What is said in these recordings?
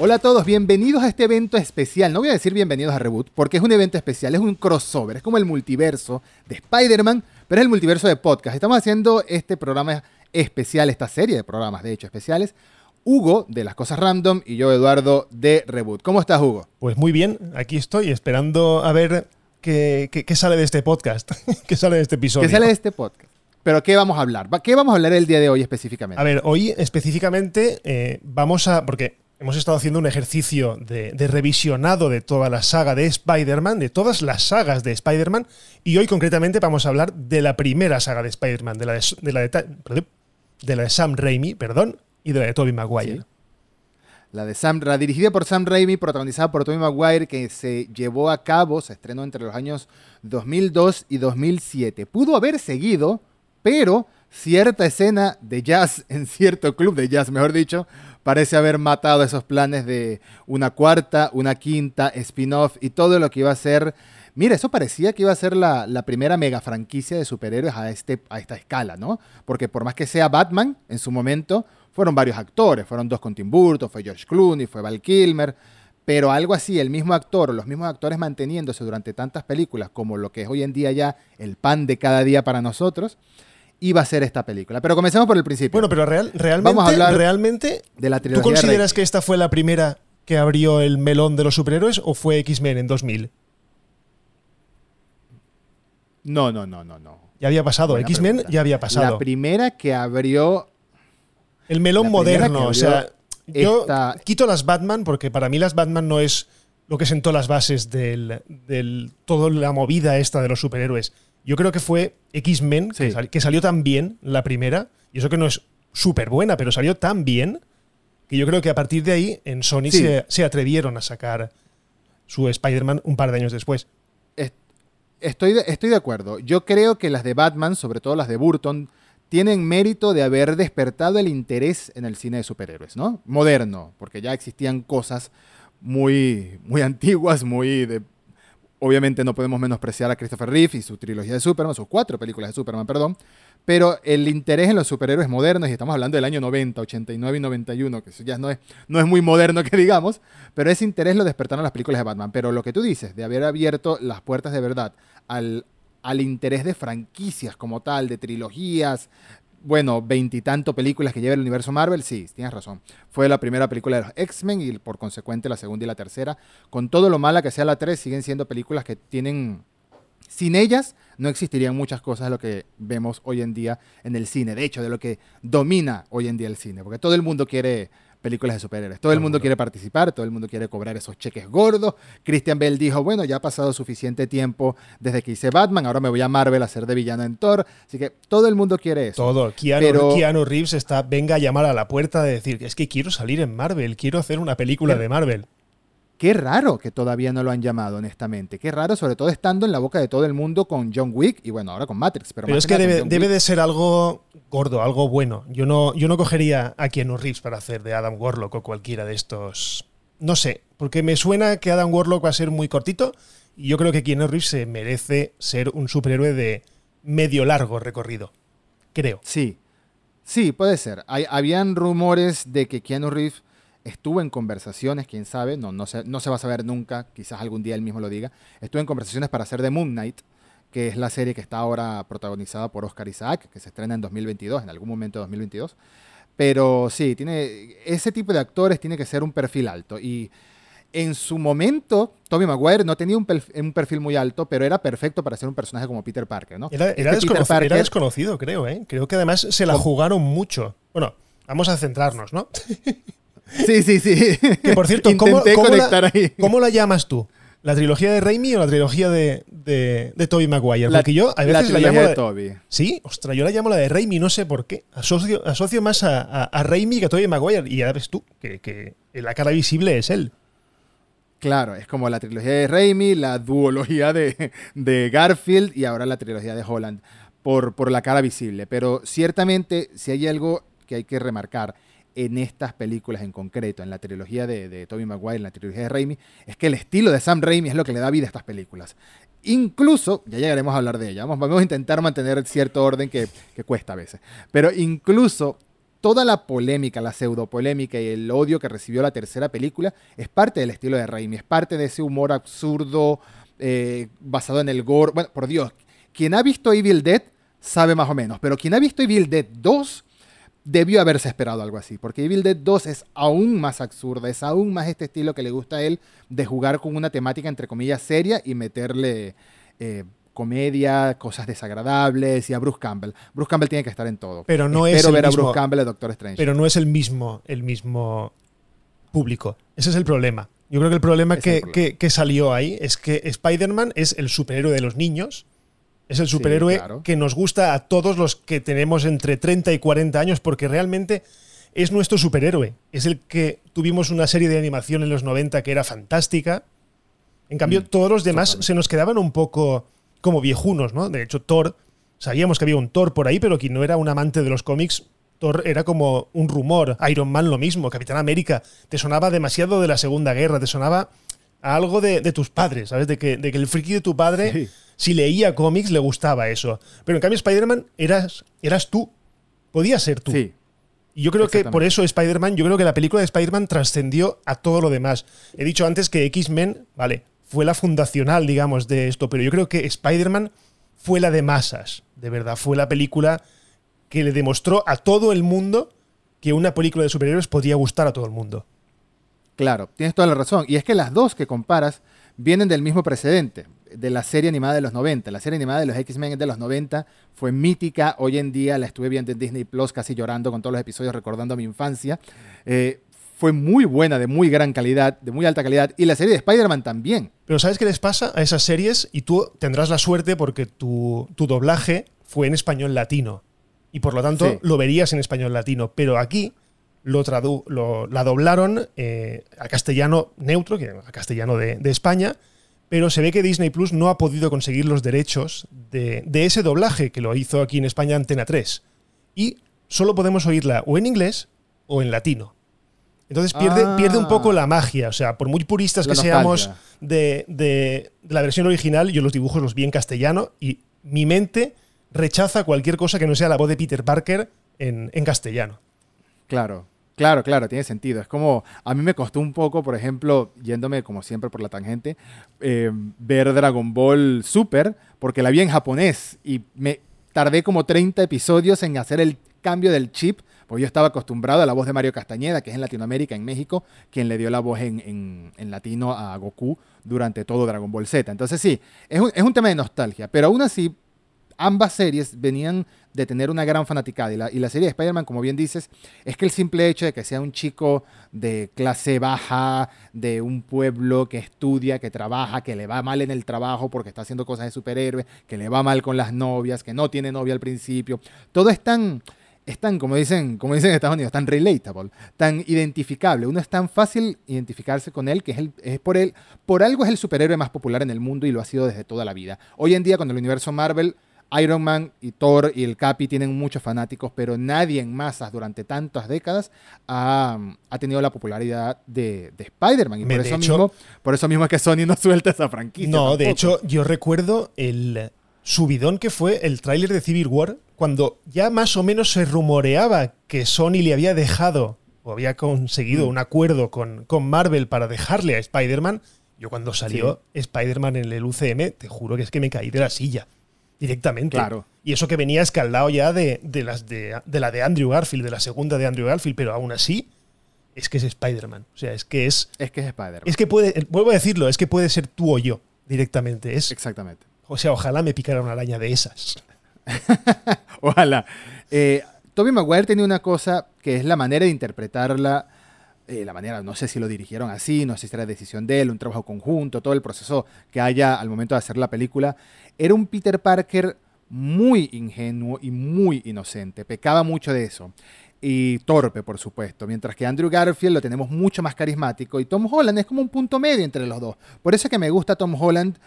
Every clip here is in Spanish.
Hola a todos, bienvenidos a este evento especial. No voy a decir bienvenidos a Reboot, porque es un evento especial, es un crossover, es como el multiverso de Spider-Man, pero es el multiverso de podcast. Estamos haciendo este programa especial, esta serie de programas, de hecho, especiales. Hugo, de Las Cosas Random, y yo, Eduardo, de Reboot. ¿Cómo estás, Hugo? Pues muy bien, aquí estoy esperando a ver qué, qué- qué sale de este podcast, qué sale de este episodio. ¿Qué sale de este podcast? Pero ¿qué vamos a hablar? ¿Qué vamos a hablar el día de hoy específicamente? A ver, hoy específicamente eh, vamos a. Porque hemos estado haciendo un ejercicio de, revisionado de toda la saga de Spider-Man, de todas las sagas de Spider-Man, y hoy concretamente vamos a hablar de la primera saga de Spider-Man, de la de, la de, la de Sam Raimi, perdón, y de la de Tobey Maguire. La de Sam, la dirigida por Sam Raimi, protagonizada por Tobey Maguire, que se llevó a cabo, se estrenó entre los años 2002 y 2007. Pudo haber seguido, pero cierta escena de jazz en cierto club de jazz, mejor dicho, parece haber matado esos planes de una cuarta, una quinta, spin-off y todo lo que iba a ser. Mira, eso parecía que iba a ser la, la primera mega franquicia de superhéroes a, este, a esta escala, ¿no? Porque por más que sea Batman, en su momento, fueron varios actores. Fueron dos con Tim Burton, fue George Clooney, fue Val Kilmer. Pero algo así, el mismo actor, los mismos actores manteniéndose durante tantas películas como lo que es hoy en día ya el pan de cada día para nosotros, iba a ser esta película. Pero comencemos por el principio. Bueno, pero real- realmente, Vamos a hablar realmente de la ¿Tú trilogía de consideras que esta fue la primera que abrió el melón de los superhéroes o fue X-Men en 2000? No, no, no, no, no. Ya había pasado, X-Men ya había pasado. La primera que abrió el melón moderno, o sea, yo esta- quito las Batman porque para mí las Batman no es lo que sentó las bases del, del toda la movida esta de los superhéroes. Yo creo que fue X-Men que, Sí. sal- que salió tan bien la primera, y eso que no es súper buena, pero salió tan bien que yo creo que a partir de ahí en Sony Sí. se, se atrevieron a sacar su Spider-Man un par de años después. Est- Estoy de, estoy de acuerdo. Yo creo que las de Batman, sobre todo las de Burton, tienen mérito de haber despertado el interés en el cine de superhéroes, ¿no? Moderno, porque ya existían cosas muy, muy antiguas, muy de... Obviamente no podemos menospreciar a Christopher Reeve y su trilogía de Superman, sus cuatro películas de Superman, perdón, pero el interés en los superhéroes modernos, y estamos hablando del año 90, 89 y 91, que eso ya no es, no es muy moderno que digamos, pero ese interés lo despertaron las películas de Batman. Pero lo que tú dices, de haber abierto las puertas de verdad al, al interés de franquicias como tal, de trilogías, bueno, veintitanto películas que lleva el universo Marvel, sí, tienes razón. Fue la primera película de los X-Men y por consecuente la segunda y la tercera. Con todo lo mala que sea la 3, siguen siendo películas que tienen... Sin ellas no existirían muchas cosas de lo que vemos hoy en día en el cine. De hecho, de lo que domina hoy en día el cine. Porque todo el mundo quiere películas de superhéroes. Todo el mundo quiere participar, todo el mundo quiere cobrar esos cheques gordos. Christian Bell dijo, bueno, ya ha pasado suficiente tiempo desde que hice Batman, ahora me voy a Marvel a ser de villano en Thor. Así que todo el mundo quiere eso. Todo. Keanu, Pero- Keanu Reeves está, venga a llamar a la puerta de decir, es que quiero salir en Marvel, quiero hacer una película de Marvel. Qué raro que todavía no lo han llamado, honestamente. Qué raro, sobre todo estando en la boca de todo el mundo con John Wick y bueno, ahora con Matrix. Pero, es que debe, de ser algo gordo, algo bueno. Yo no, yo no cogería a Keanu Reeves para hacer de Adam Warlock o cualquiera de estos. No sé, porque me suena que Adam Warlock va a ser muy cortito y yo creo que Keanu Reeves se merece ser un superhéroe de medio largo recorrido. Creo. Sí, sí, puede ser. Hay, habían rumores de que Keanu Reeves estuvo en conversaciones, quién sabe, no, no, se, no se va a saber nunca, quizás algún día él mismo lo diga. Estuvo en conversaciones para hacer The Moon Knight, que es la serie que está ahora protagonizada por Oscar Isaac, que se estrena en 2022, en algún momento de 2022. Pero sí, tiene, ese tipo de actores tiene que ser un perfil alto. Y en su momento, Tobey Maguire no tenía un, perf- un perfil muy alto, pero era perfecto para ser un personaje como Peter Parker, ¿no? Era, era Este desconoci- era Parker- desconocido, creo, ¿eh? Creo que además se la ¿Cómo? jugaron mucho. Bueno, vamos a centrarnos, ¿no? Sí, sí, sí. Que por cierto, ¿cómo, cómo conectar la, ahí. cómo la llamas tú? ¿La trilogía de Raimi o la trilogía de, de, de Tobey Maguire? La- Porque yo a la veces la, trilogía llamo de la- Toby. Sí, ostras, yo la llamo la de Raimi, no sé por qué. Asocio, asocio más a, a, a Raimi que a Tobey Maguire. Y ya ves tú, que, que la cara visible es él. Claro, es como la trilogía de Raimi, la duología de, de Garfield y ahora la trilogía de Holland, por, por la cara visible. Pero ciertamente, si hay algo que hay que remarcar en estas películas en concreto, en la trilogía de, de Tobey Maguire, en la trilogía de Raimi, es que el estilo de Sam Raimi es lo que le da vida a estas películas. Incluso, ya llegaremos a hablar de ella, vamos, vamos a intentar mantener cierto orden que, que cuesta a veces, pero incluso toda la polémica, la pseudopolémica y el odio que recibió la tercera película es parte del estilo de Raimi, es parte de ese humor absurdo eh, basado en el gore. Bueno, por Dios, quien ha visto Evil Dead sabe más o menos, pero quien ha visto Evil Dead 2 debió haberse esperado algo así, porque Evil Dead 2 es aún más absurda, es aún más este estilo que le gusta a él de jugar con una temática entre comillas seria y meterle eh, comedia, cosas desagradables y a Bruce Campbell. Bruce Campbell tiene que estar en todo. Pero no Espero es ver a Bruce Campbell de Doctor Strange. Pero no es el mismo, el mismo público. Ese es el problema. Yo creo que el problema, que, Que, salió ahí es que Spider-Man es el superhéroe de los niños es el superhéroe que nos gusta a todos los que tenemos entre 30 y 40 años porque realmente es nuestro superhéroe. Es el que tuvimos una serie de animación en los 90 que era fantástica. En cambio, mm, todos los demás se nos quedaban un poco como viejunos, ¿no? De hecho, Thor, sabíamos que había un Thor por ahí, pero quien no era un amante de los cómics, Thor era como un rumor. Iron Man lo mismo, Capitán América. Te sonaba demasiado de la Segunda Guerra, te sonaba algo de, tus padres, ¿sabes? De que, de que el friki de tu padre si leía cómics le gustaba eso. Pero en cambio Spider-Man eras, eras tú. Podías ser tú. Sí. Y yo creo que por eso Spider-Man, yo creo que la película de Spider-Man trascendió a todo lo demás. He dicho antes que X-Men, vale, fue la fundacional, digamos, de esto, pero yo creo que Spider-Man fue la de masas, de verdad. Fue la película que le demostró a todo el mundo que una película de superhéroes podía gustar a todo el mundo. Claro, tienes toda la razón. Y es que las dos que comparas vienen del mismo precedente de la serie animada de los 90. La serie animada de los X-Men de los 90 fue mítica. Hoy en día la estuve viendo en Disney Plus, casi llorando con todos los episodios, recordando mi infancia. Eh, fue muy buena, de muy gran calidad, de muy alta calidad. Y la serie de Spider-Man también. Pero ¿sabes qué les pasa a esas series? Y tú tendrás la suerte porque tu, doblaje fue en español latino. Y por lo tanto lo verías en español latino. Pero aquí lo, lo la doblaron eh, a castellano neutro, que a castellano de, de España pero se ve que Disney Plus no ha podido conseguir los derechos de, ese doblaje que lo hizo aquí en España Antena 3. Y solo podemos oírla o en inglés o en latino. Entonces pierde, pierde un poco la magia. O sea, por muy puristas que seamos de, la versión original, yo los dibujos los vi en castellano y mi mente rechaza cualquier cosa que no sea la voz de Peter Parker en, en castellano. Claro. Claro, claro, tiene sentido. Es como, a mí me costó un poco, por ejemplo, yéndome como siempre por la tangente, eh, ver Dragon Ball Super, porque la vi en japonés y me tardé como 30 episodios en hacer el cambio del chip, porque yo estaba acostumbrado a la voz de Mario Castañeda, que es en Latinoamérica, en México, quien le dio la voz en, en, latino a Goku durante todo Dragon Ball Z. Entonces sí, es un, es un tema de nostalgia, pero aún así ambas series venían de tener una gran fanaticada. Y la, y la serie de Spider-Man, como bien dices, es que el simple hecho de que sea un chico de clase baja, de un pueblo que estudia, que trabaja, que le va mal en el trabajo porque está haciendo cosas de superhéroe, que le va mal con las novias, que no tiene novia al principio, todo es tan es tan, como dicen, como dicen en Estados Unidos, tan relatable, tan identificable. Uno es tan fácil identificarse con él que es, el, es por él, por algo es el superhéroe más popular en el mundo y lo ha sido desde toda la vida. Hoy en día, cuando el universo Marvel Iron Man y Thor y el Capi tienen muchos fanáticos, pero nadie en masas durante tantas décadas ha, tenido la popularidad de, Spider-Man. Y por eso, mismo, por eso mismo es que Sony no suelta esa franquicia. No, de hecho, yo recuerdo el subidón que fue el tráiler de Civil War, cuando ya más o menos se rumoreaba que Sony le había dejado o había conseguido mm. un acuerdo con, con Marvel para dejarle a Spider-Man. Yo cuando salió Spider-Man en el UCM, te juro que es que me caí de la silla directamente. Claro. Y eso que venía escaldado ya de, las de, la de Andrew Garfield, de la segunda de Andrew Garfield, pero aún así es que es Spider-Man. O sea, es que es. Es que es Spider-Man. Es que puede, vuelvo a decirlo, es que puede ser tú o yo directamente. Es, Exactamente. O sea, ojalá me picara una araña de esas. ojalá. Eh, Toby Maguire tenía una cosa que es la manera de interpretarla eh, la manera, no sé si lo dirigieron así, no sé si era decisión de él, un trabajo conjunto, todo el proceso que haya al momento de hacer la película, era un Peter Parker muy ingenuo y muy inocente, pecaba mucho de eso. Y torpe, por supuesto. Mientras que Andrew Garfield lo tenemos mucho más carismático. Y Tom Holland es como un punto medio entre los dos. Por eso es que me gusta Tom Holland.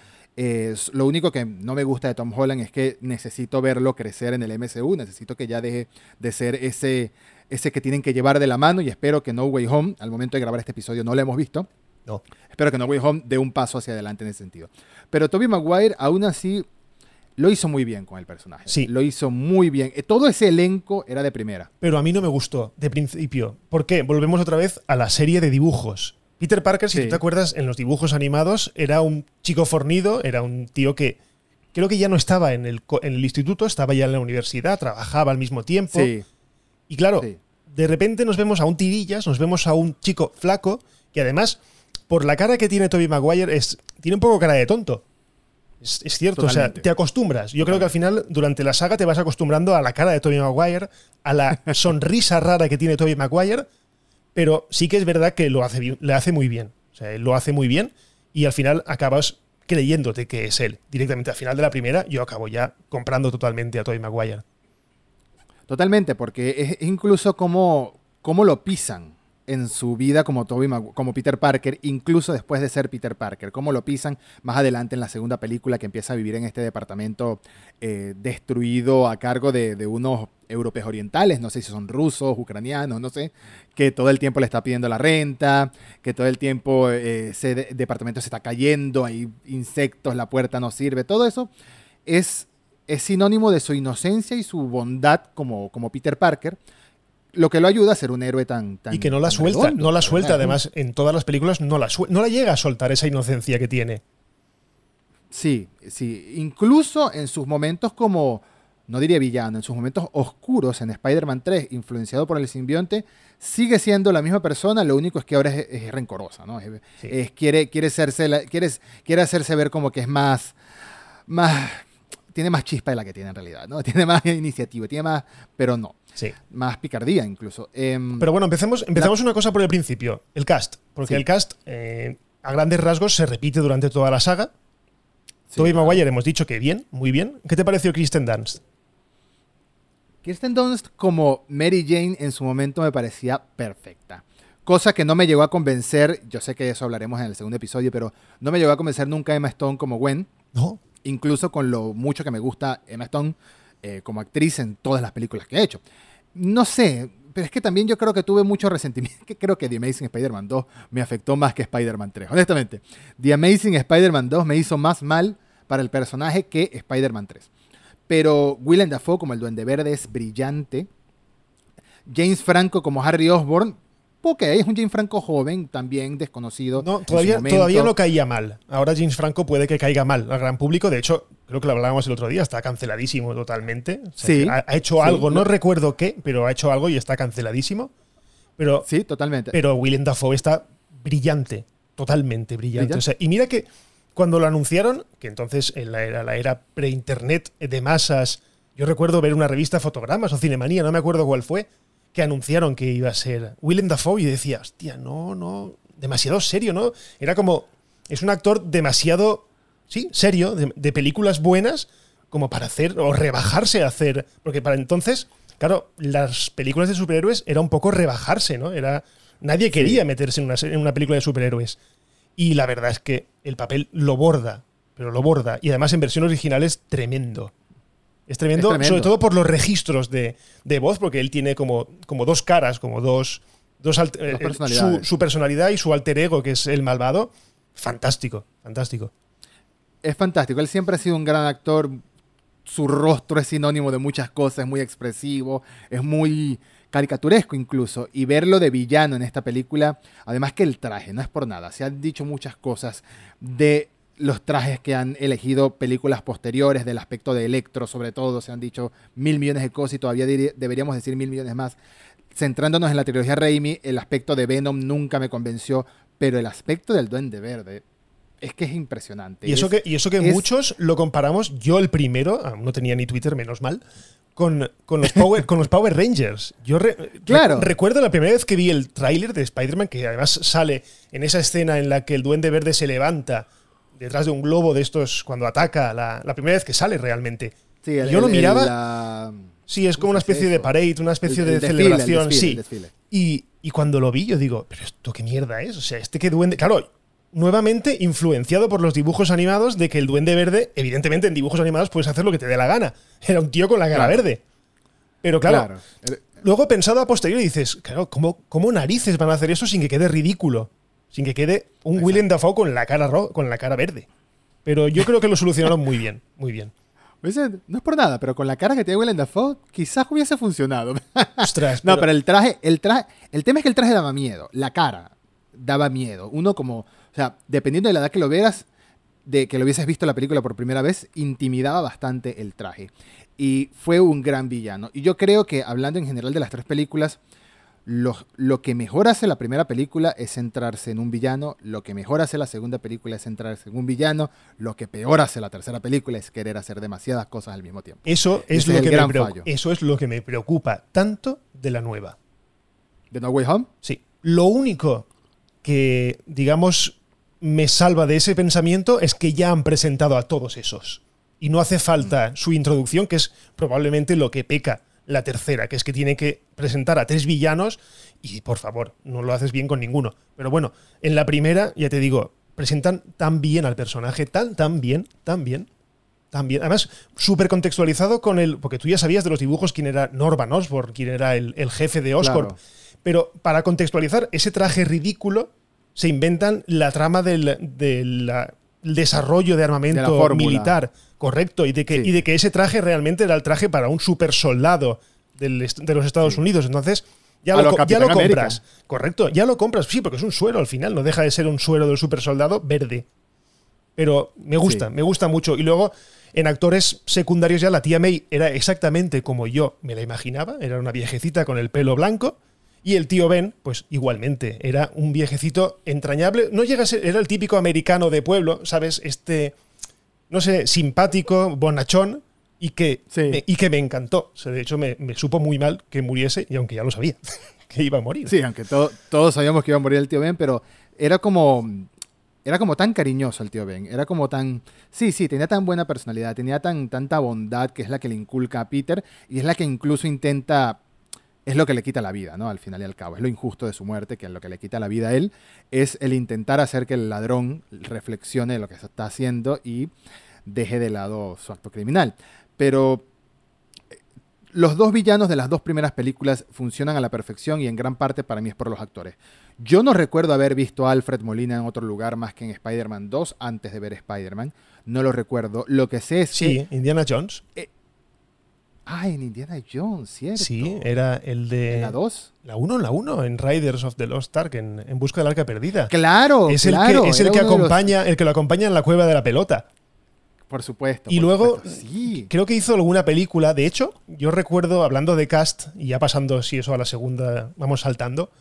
lo único que no me gusta de Tom Holland es que necesito verlo crecer en el MCU. Necesito que ya deje de ser ese ese que tienen que llevar de la mano y espero que No Way Home, al momento de grabar este episodio no lo hemos visto. No. Espero que No Way Home dé un paso hacia adelante en ese sentido. Pero Toby Maguire aún así lo hizo muy bien con el personaje. Sí. Lo hizo muy bien. Eh, Todo ese elenco era de primera. Pero a mí no me gustó de principio. ¿Por qué? Volvemos otra vez a la serie de dibujos. Peter Parker, si Sí. tú te acuerdas, en los dibujos animados era un chico fornido, era un tío que creo que ya no estaba en el, en el instituto, estaba ya en la universidad, trabajaba al mismo tiempo. Sí, Y claro, de repente nos vemos a un tirillas, nos vemos a un chico flaco, que además, por la cara que tiene Toby Maguire, es, tiene un poco cara de tonto. Es, es cierto, o sea, te acostumbras. Yo creo que al final, durante la saga, te vas acostumbrando a la cara de Toby Maguire, a la sonrisa rara que tiene Toby Maguire, pero sí que es verdad que lo hace, le hace muy bien. O sea, él lo hace muy bien y al final acabas creyéndote que es él. Directamente al final de la primera, yo acabo ya comprando totalmente a Toby Maguire. Totalmente, porque es es incluso como, como lo pisan en su vida como, Magu- como Peter Parker, incluso después de ser Peter Parker, cómo lo pisan más adelante en la segunda película que empieza a vivir en este departamento eh, destruido a cargo de, unos europeos orientales, no sé si son rusos, ucranianos, no sé, que todo el tiempo le está pidiendo la renta, que todo el tiempo eh, ese de- departamento se está cayendo, hay insectos, la puerta no sirve, todo eso es, es sinónimo de su inocencia y su bondad como, como Peter Parker, lo que lo ayuda a ser un héroe tan... tan Y que no la suelta, redondo, no la suelta. Además, en todas las películas no la, no la llega a soltar esa inocencia que tiene. Sí, sí. Incluso en sus momentos como, no diría villano, en sus momentos oscuros en Spider-Man 3, influenciado por el simbionte, sigue siendo la misma persona, lo único es que ahora es, es rencorosa, ¿no? Es- Sí. es- quiere, quiere, hacerse la- quiere, quiere hacerse ver como que es más, más, tiene más chispa de la que tiene en realidad, ¿no? Tiene más iniciativa, tiene más, pero no, Sí. más picardía incluso. Em, Pero bueno, empecemos, empezamos una cosa por el principio. El cast. Porque Sí. el cast, eh, a grandes rasgos, se repite durante toda la saga. sí, claro. Maguire hemos dicho que bien, muy bien. ¿Qué te pareció Kristen Dunst? Kirsten Dunst como Mary Jane en su momento me parecía perfecta. Cosa que no me llegó a convencer, yo sé que de eso hablaremos en el segundo episodio, pero no me llegó a convencer nunca Emma Stone como Gwen, No. Incluso con lo mucho que me gusta Emma Stone eh, como actriz en todas las películas que ha hecho. No sé, pero es que también yo creo que tuve mucho resentimiento, que creo que The Amazing Spider-Man 2 me afectó más que Spider-Man 3, honestamente. The Amazing Spider-Man 2 me hizo más mal para el personaje que Spider-Man 3. Pero Willem Dafoe como el Duende Verde es brillante. James Franco como Harry Osborn, ok, es un James Franco joven, también desconocido. No, todavía, todavía no caía mal. Ahora James Franco puede que caiga mal al gran público. De hecho, creo que lo hablábamos el otro día, está canceladísimo totalmente. O sea, Sí, ha, ha hecho sí, algo, no recuerdo qué, pero ha hecho algo y está canceladísimo. Pero, Sí, totalmente. pero Willem Dafoe está brillante, totalmente brillante. Brillante. O sea, y mira que cuando lo anunciaron, que entonces en la era, la era pre-internet de masas, yo recuerdo ver una revista Fotogramas o Cinemanía, no me acuerdo cuál fue, que anunciaron que iba a ser Willem Dafoe y decía, hostia, no, no, demasiado serio, ¿no? Era como, es un actor demasiado, sí, serio, de, de películas buenas, como para hacer, o rebajarse a hacer, porque para entonces, claro, las películas de superhéroes era un poco rebajarse, ¿no? Era, nadie quería meterse en una, en una película de superhéroes. Y la verdad es que el papel lo borda, pero lo borda. Y además en versión original es tremendo. Es tremendo, Es tremendo. sobre todo por los registros de, de voz, porque él tiene como, como dos caras, como dos. dos alt- eh, eh, su, su personalidad y su alter ego, que es el malvado. Fantástico, fantástico. es fantástico. Él siempre ha sido un gran actor. Su rostro es sinónimo de muchas cosas, es muy expresivo, es muy caricaturesco incluso. Y verlo de villano en esta película, además que el traje, no es por nada. Se han dicho muchas cosas de los trajes que han elegido películas posteriores, del aspecto de Electro sobre todo, se han dicho mil millones de cosas y todavía deberíamos decir mil millones más. Centrándonos en la trilogía Raimi, el aspecto de Venom nunca me convenció, pero el aspecto del Duende Verde es que es impresionante. Y eso Es- que, y eso que es- muchos lo comparamos, yo el primero, ah, no tenía ni Twitter, menos mal, con, con, los, Power, con los Power Rangers. Yo re- Claro. re- recuerdo la primera vez que vi el tráiler de Spider-Man, que además sale en esa escena en la que el duende verde se levanta detrás de un globo de estos cuando ataca, la, la primera vez que sale realmente. Sí, el- yo lo el- miraba- la- Sí, es como una ¿Cómo se especie de parade, una especie de desfile, celebración. desfile, sí. Y, y cuando lo vi, yo digo, pero esto qué mierda es. O sea, este que duende. Claro, nuevamente influenciado por los dibujos animados de que el duende verde, evidentemente en dibujos animados puedes hacer lo que te dé la gana. Era un tío con la cara Claro. verde. Pero claro, Claro. Luego pensado a posteriori dices, claro, ¿cómo, ¿cómo narices van a hacer eso sin que quede ridículo? Sin que quede un Exacto. Willem Dafoe con la cara ro- con la cara verde. Pero yo creo que lo solucionaron muy bien, muy bien. No es por nada, pero con la cara que tiene Willem Dafoe, quizás hubiese funcionado. Ostras, No, pero el traje, el traje, el tema es que el traje daba miedo, la cara daba miedo. Uno como, o sea, dependiendo de la edad que lo veas, de que lo hubieses visto la película por primera vez, intimidaba bastante el traje. Y fue un gran villano. Y yo creo que, hablando en general de las tres películas, lo, lo que mejor hace la primera película es centrarse en un villano, lo que mejor hace la segunda película es centrarse en un villano, lo que peor hace la tercera película es querer hacer demasiadas cosas al mismo tiempo. eso es, Ese lo es que me gran preocu- fallo. eso es lo que me preocupa tanto de la nueva. ¿De No Way Home? Sí. Lo único que, digamos, me salva de ese pensamiento es que ya han presentado a todos esos. Y no hace falta su introducción, que es probablemente lo que peca la tercera, que es que tiene que presentar a tres villanos y, por favor, no lo haces bien con ninguno. Pero bueno, en la primera, ya te digo, presentan tan bien al personaje, tan, tan bien, tan bien, tan bien. Además, súper contextualizado con el... Porque tú ya sabías de los dibujos quién era Norman Osborn, quién era el, el jefe de Oscorp. Claro. Pero para contextualizar ese traje ridículo, se inventan la trama del, del, la- desarrollo de armamento militar, correcto, y de, que, Sí. y de que ese traje realmente era el traje para un super soldado del de los Estados Sí. Unidos. Entonces, ya lo, ya América. compras. Correcto, ya lo compras. Sí, porque es un suero al final, no deja de ser un suero del super soldado verde. Pero me gusta, Sí. me gusta mucho. Y luego, en actores secundarios ya, la tía May era exactamente como yo me la imaginaba. Era una viejecita con el pelo blanco. Y el tío Ben, pues igualmente, era un viejecito entrañable. No llega a ser, era el típico americano de pueblo, ¿sabes? Este, no sé, simpático, bonachón, y que, Sí. me, y que me encantó. O sea, de hecho, me, me supo muy mal que muriese, y aunque ya lo sabía, que iba a morir. Sí, aunque to- todos sabíamos que iba a morir el tío Ben, pero era como. Era como tan cariñoso el tío Ben. Era como tan. Sí, sí, tenía tan buena personalidad, tenía tan, tanta bondad que es la que le inculca a Peter y es la que incluso intenta. Es lo que le quita la vida, ¿no? Al final y al cabo. Es lo injusto de su muerte, que es lo que le quita la vida a él. Es el intentar hacer que el ladrón reflexione de lo que se está haciendo y deje de lado su acto criminal. Pero los dos villanos de las dos primeras películas funcionan a la perfección y en gran parte para mí es por los actores. Yo no recuerdo haber visto a Alfred Molina en otro lugar más que en Spider-Man 2 antes de ver Spider-Man. No lo recuerdo. Lo que sé es Sí, Indiana Jones. que... Ah, en Indiana Jones, ¿cierto? Sí, era el de. ¿En la 2? La 1, la 1, en Riders of the Lost Ark, en, en busca del arca perdida. Claro, es el claro, que, es el que los- acompaña, el que lo acompaña en la cueva de la pelota. Por supuesto. Y por luego, supuesto, Sí. creo que hizo alguna película. De hecho, yo recuerdo, hablando de cast, y ya pasando, si eso a la segunda, vamos saltando,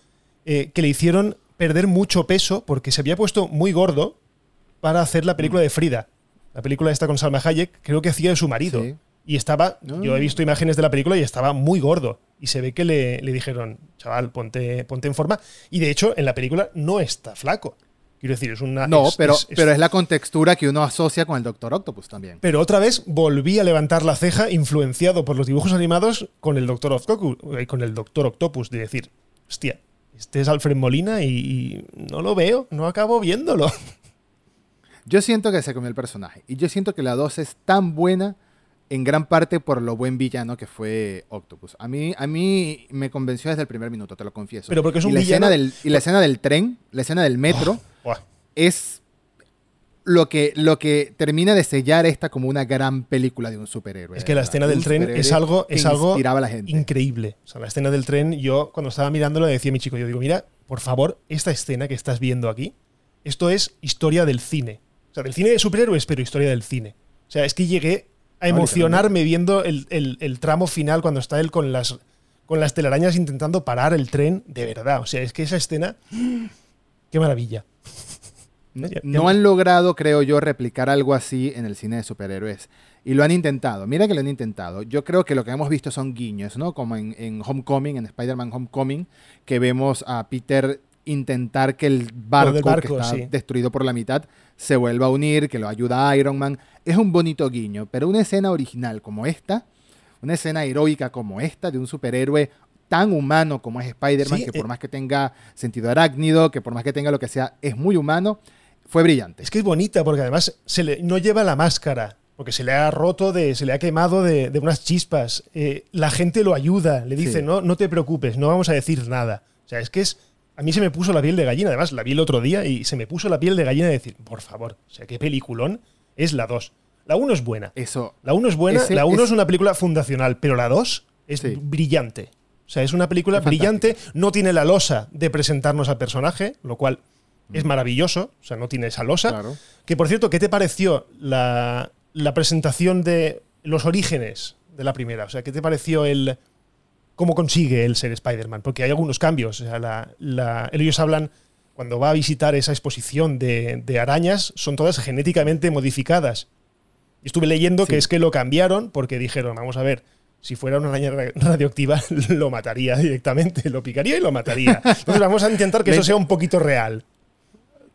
eh, que le hicieron perder mucho peso porque se había puesto muy gordo para hacer la Mm. película de Frida. La película esta con Salma Hayek, creo que hacía de su marido. Sí. Y estaba, No. yo he visto imágenes de la película y estaba muy gordo. Y se ve que le, le dijeron, chaval, ponte, ponte en forma. Y de hecho, en la película no está flaco. Quiero decir, es una. No, es- pero, es- es- pero es la contextura que uno asocia con el Doctor Octopus también. pero otra vez volví a levantar la ceja, influenciado por los dibujos animados con el Doctor Octopus, eh, con el Doctor Octopus, de decir, hostia, este es Alfred Molina y, y no lo veo, no acabo viéndolo. Yo siento que se comió el personaje. Y yo siento que la 2 es tan buena en gran parte por lo buen villano que fue Octopus. A mí, a mí me convenció desde el primer minuto, te lo confieso. Pero porque es y un la villano- Escena del, y la escena del tren, la escena del metro, Buah. es lo que, lo que termina de sellar esta como una gran película de un superhéroe. Es que la escena del tren es algo, es algo a la gente. increíble. O sea, la escena del tren, yo cuando estaba mirándolo le decía a mi chico, yo digo, mira, por favor, esta escena que estás viendo aquí, esto es historia del cine. O sea, del cine de superhéroes, pero historia del cine. O sea, es que llegué a emocionarme viendo el, el- el tramo final cuando está él con las, con las telarañas intentando parar el tren, de verdad. O sea, es que esa escena, qué maravilla. No, han logrado, creo yo, replicar algo así en el cine de superhéroes. Y lo han intentado. Mira que lo han intentado. Yo creo que lo que hemos visto son guiños, ¿no? Como en, en Homecoming, en Spider-Man Homecoming, que vemos a Peter intentar que el barco, que está sí. destruido por la mitad se vuelva a unir, que lo ayuda a Iron Man. Es un bonito guiño, pero una escena original como esta, una escena heroica como esta, de un superhéroe tan humano como es Spider-Man, Sí, que por eh. más que tenga sentido arácnido, que por más que tenga lo que sea, es muy humano, fue brillante. Es que es bonita porque además se le, no lleva la máscara. Porque se le ha roto, de, se le ha quemado de, de unas chispas. Eh, la gente lo ayuda, le dice, Sí. no, no te preocupes, no vamos a decir nada. O sea, es que es. A mí se me puso la piel de gallina. Además, la vi el otro día y se me puso la piel de gallina de decir, por favor, o sea, qué peliculón es la 2. La 1 es buena. Eso. La 1 es buena, Ese la 1 es, una película fundacional, pero la 2 es Sí. brillante. O sea, es una película Es brillante, no tiene la losa de presentarnos al personaje, lo cual Mm. es maravilloso, o sea, no tiene esa losa. Claro. Que por cierto, ¿qué te pareció la, la presentación de los orígenes de la primera? O sea, ¿qué te pareció el cómo consigue el ser Spider-Man? Porque hay algunos cambios. O sea, la- la- ellos hablan, cuando va a visitar esa exposición de, de arañas, son todas genéticamente modificadas. Y estuve leyendo que es que lo cambiaron porque dijeron, vamos a ver, si fuera una araña ra- radioactiva, lo mataría directamente, lo picaría y lo mataría. Entonces vamos a intentar que eso sea un poquito real.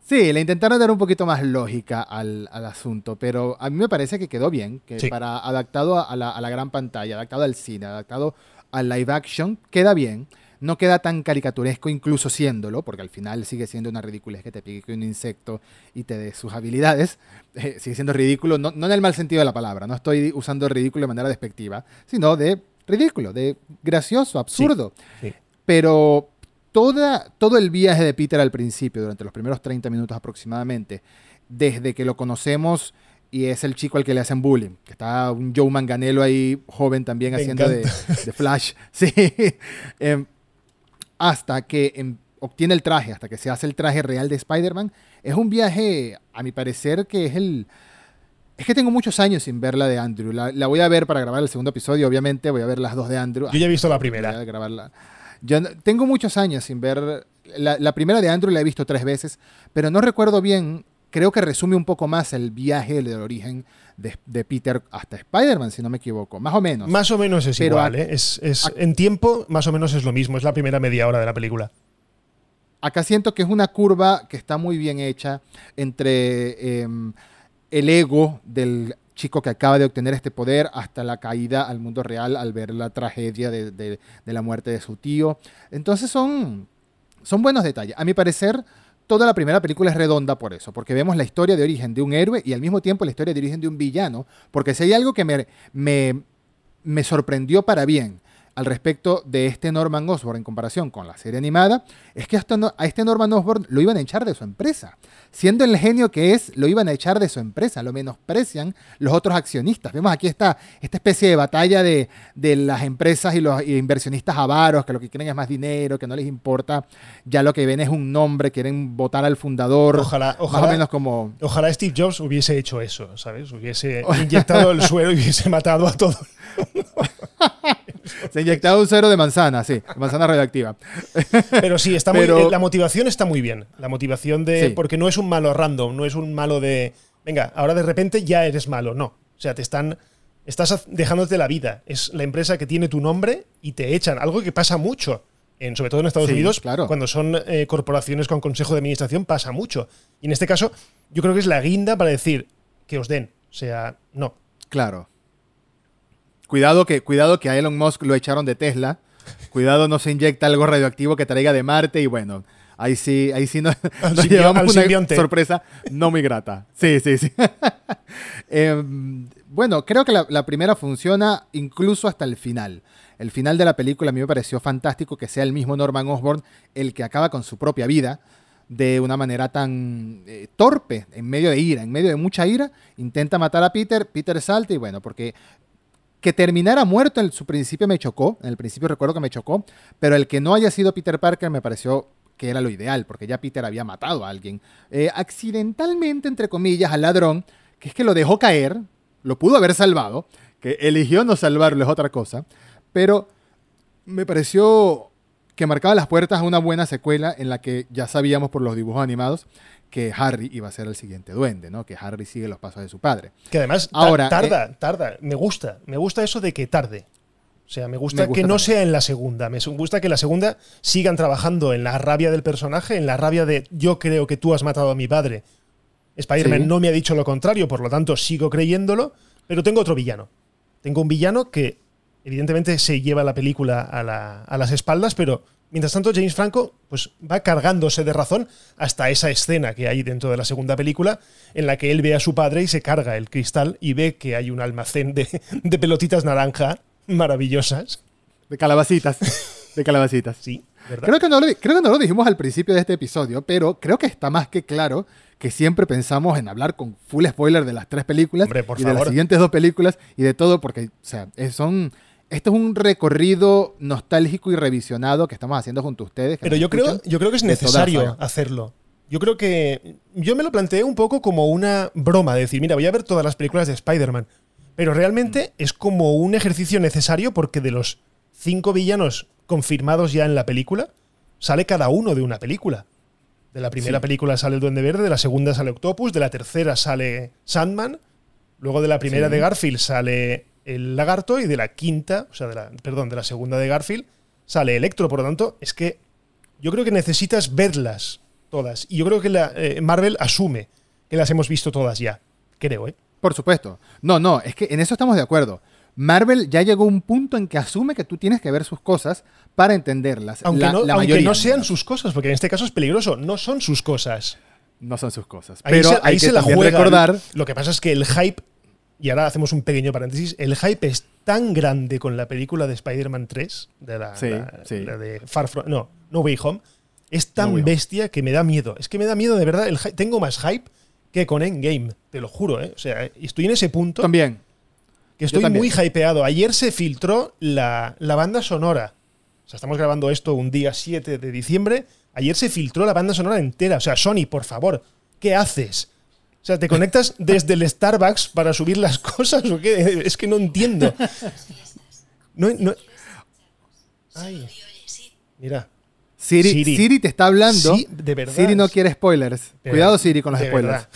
Sí, le intentaron dar un poquito más lógica al, al asunto, pero a mí me parece que quedó bien, que Sí. para adaptado a la, a la gran pantalla, adaptado al cine, adaptado al live action, queda bien. No queda tan caricaturesco, incluso siéndolo, porque al final sigue siendo una ridiculez que te pique un insecto y te dé sus habilidades. Eh, sigue siendo ridículo, no, no en el mal sentido de la palabra, no estoy usando ridículo de manera despectiva, sino de ridículo, de gracioso, absurdo. sí. Pero toda, todo el viaje de Peter al principio, durante los primeros 30 minutos aproximadamente, desde que lo conocemos y es el chico al que le hacen bullying, que está un Joe Manganello ahí, joven también, Me haciendo de, de Flash, sí, Em, hasta que em, obtiene el traje, hasta que se hace el traje real de Spider-Man, es un viaje, a mi parecer, que es el... Es que tengo muchos años sin ver la de Andrew. La, la voy a ver para grabar el segundo episodio, obviamente. Voy a ver las dos de Andrew. Yo ya he visto la Voy primera. a grabarla. Yo no- tengo muchos años sin ver. La, la primera de Andrew la he visto tres veces, pero no recuerdo bien. Creo que resume un poco más el viaje del origen de, de Peter hasta Spider-Man, si no me equivoco. Más o menos. Más o menos es Pero igual, ¿eh? Es, es- en tiempo, más o menos es lo mismo. Es la primera media hora de la película. Acá siento que es una curva que está muy bien hecha entre em, el ego del chico que acaba de obtener este poder hasta la caída al mundo real al ver la tragedia de, de- de la muerte de su tío. Entonces son, son buenos detalles. A mi parecer, toda la primera película es redonda por eso, porque vemos la historia de origen de un héroe y al mismo tiempo la historia de origen de un villano, porque si hay algo que me, me, me sorprendió para bien al respecto de este Norman Osborn en comparación con la serie animada, es que hasta no- a este Norman Osborn lo iban a echar de su empresa. Siendo el genio que es, lo iban a echar de su empresa, lo menosprecian los otros accionistas. Vemos aquí esta, esta especie de batalla de, de las empresas y los y inversionistas avaros, que lo que quieren es más dinero, que no les importa, ya lo que ven es un nombre, quieren votar al fundador, Ojalá, más o ojalá, menos como... ojalá Steve Jobs hubiese hecho eso, ¿sabes? Hubiese inyectado el suelo y hubiese matado a todo. Se ha inyectado un cero de manzana, sí, manzana radioactiva. Pero sí, está muy, la motivación está muy bien. La motivación de. Sí. Porque no es un malo random, no es un malo de. Venga, ahora de repente ya eres malo. No. O sea, te están. Estás dejándote la vida. Es la empresa que tiene tu nombre y te echan. Algo que pasa mucho. En, sobre todo en Estados Sí, Unidos, claro. cuando son eh, corporaciones con consejo de administración, pasa mucho. Y en este caso, yo creo que es la guinda para decir que os den. O sea, no. Claro. Cuidado que, cuidado que a Elon Musk lo echaron de Tesla. Cuidado no se inyecta algo radioactivo que traiga de Marte y bueno, ahí sí, ahí sí nos, llevamos una simbionte. sorpresa no muy grata. Sí, sí, sí. Em, bueno, creo que la, la primera funciona incluso hasta el final. El final de la película a mí me pareció fantástico que sea el mismo Norman Osborn el que acaba con su propia vida de una manera tan eh, torpe, en medio de ira, en medio de mucha ira, intenta matar a Peter, Peter salta y bueno, porque que terminara muerto en su principio me chocó, en el principio recuerdo que me chocó, pero el que no haya sido Peter Parker me pareció que era lo ideal, porque ya Peter había matado a alguien, eh, accidentalmente, entre comillas, al ladrón, que es que lo dejó caer, lo pudo haber salvado, que eligió no salvarlo es otra cosa, pero me pareció que marcaba las puertas a una buena secuela en la que ya sabíamos por los dibujos animados que Harry iba a ser el siguiente duende, ¿no? Que Harry sigue los pasos de su padre. Que además Ahora, tarda, tarda. Me gusta. Me gusta eso de que tarde. O sea, me gusta, Me gusta que no sea en la segunda. Me gusta que la segunda sigan trabajando en la rabia del personaje, en la rabia de yo creo que tú has matado a mi padre. Spider-Man Sí. no me ha dicho lo contrario, por lo tanto sigo creyéndolo, pero tengo otro villano. Tengo un villano que evidentemente se lleva la película a, la- a las espaldas, pero mientras tanto James Franco pues, va cargándose de razón hasta esa escena que hay dentro de la segunda película en la que él ve a su padre y se carga el cristal y ve que hay un almacén de, de pelotitas naranja maravillosas. De calabacitas. De calabacitas. Sí, ¿verdad? Creo que, no lo, creo que no lo dijimos al principio de este episodio, pero creo que está más que claro que siempre pensamos en hablar con full spoiler de las tres películas Hombre, por y de las favor. siguientes dos películas y de todo, porque, o sea, son. Esto es un recorrido nostálgico y revisionado que estamos haciendo junto a ustedes. Pero yo creo, yo creo que es necesario hacerlo. Yo creo que. Yo me lo planteé un poco como una broma, de decir, mira, voy a ver todas las películas de Spider-Man. Pero realmente Mm. es como un ejercicio necesario porque de los cinco villanos confirmados ya en la película, sale cada uno de una película. De la primera Sí. película sale el Duende Verde, de la segunda sale Octopus, de la tercera sale Sandman, luego de la primera Sí. de Garfield sale el Lagarto y de la quinta, o sea, de la, perdón, de la segunda de Garfield sale Electro. Por lo tanto, es que yo creo que necesitas verlas todas. Y yo creo que la, eh, Marvel asume que las hemos visto todas ya. Creo, ¿eh? Por supuesto. No, no, es que en eso estamos de acuerdo. Marvel ya llegó a un punto en que asume que tú tienes que ver sus cosas para entenderlas. Aunque, La- no, la aunque mayoría, no sean sus cosas, porque en este caso es peligroso. No son sus cosas. No son sus cosas. Ahí Pero se, ahí hay que se la juega. recordar. Lo que pasa es que el hype, y ahora hacemos un pequeño paréntesis, el hype es tan grande con la película de Spider-Man 3, de la, Sí, la- sí. la de Far From. No, No Way Home, es tan No bestia que me da miedo. Es que me da miedo, de verdad. El tengo más hype que con Endgame, te lo juro, ¿eh? O sea, estoy en ese punto También. que estoy también. muy hypeado. Ayer se filtró la, la banda sonora. O sea, estamos grabando esto un día 7 de diciembre. Ayer se filtró la banda sonora entera. O sea, Sony, por favor, ¿qué haces? O sea, ¿te conectas desde el Starbucks para subir las cosas o qué? Es que no entiendo. No, no- Ay. Mira. Siri, Siri. Siri. te está hablando. Sí, de verdad. Siri no quiere spoilers. Pero- Cuidado, Siri, con los spoilers.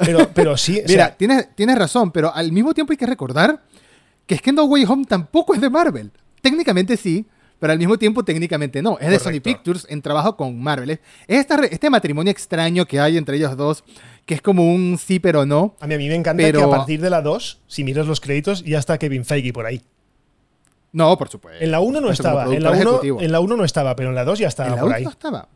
Pero, pero sí, o Mira, sea, tienes, tienes razón, pero al mismo tiempo hay que recordar que es que No Way Home tampoco es de Marvel. Técnicamente sí, pero al mismo tiempo técnicamente no. Es de Sony. Pictures en trabajo con Marvel. Es esta este matrimonio extraño que hay entre ellos dos, que es como un sí pero no. a mí, a mí me encanta pero- que a partir de la 2, si miras los créditos, ya está Kevin Feige por ahí. No, por supuesto. En la 1 no estaba, en la productor 1 ejecutivo. en la 1 no estaba, pero en la 2 ya estaba En la por ahí. no estaba.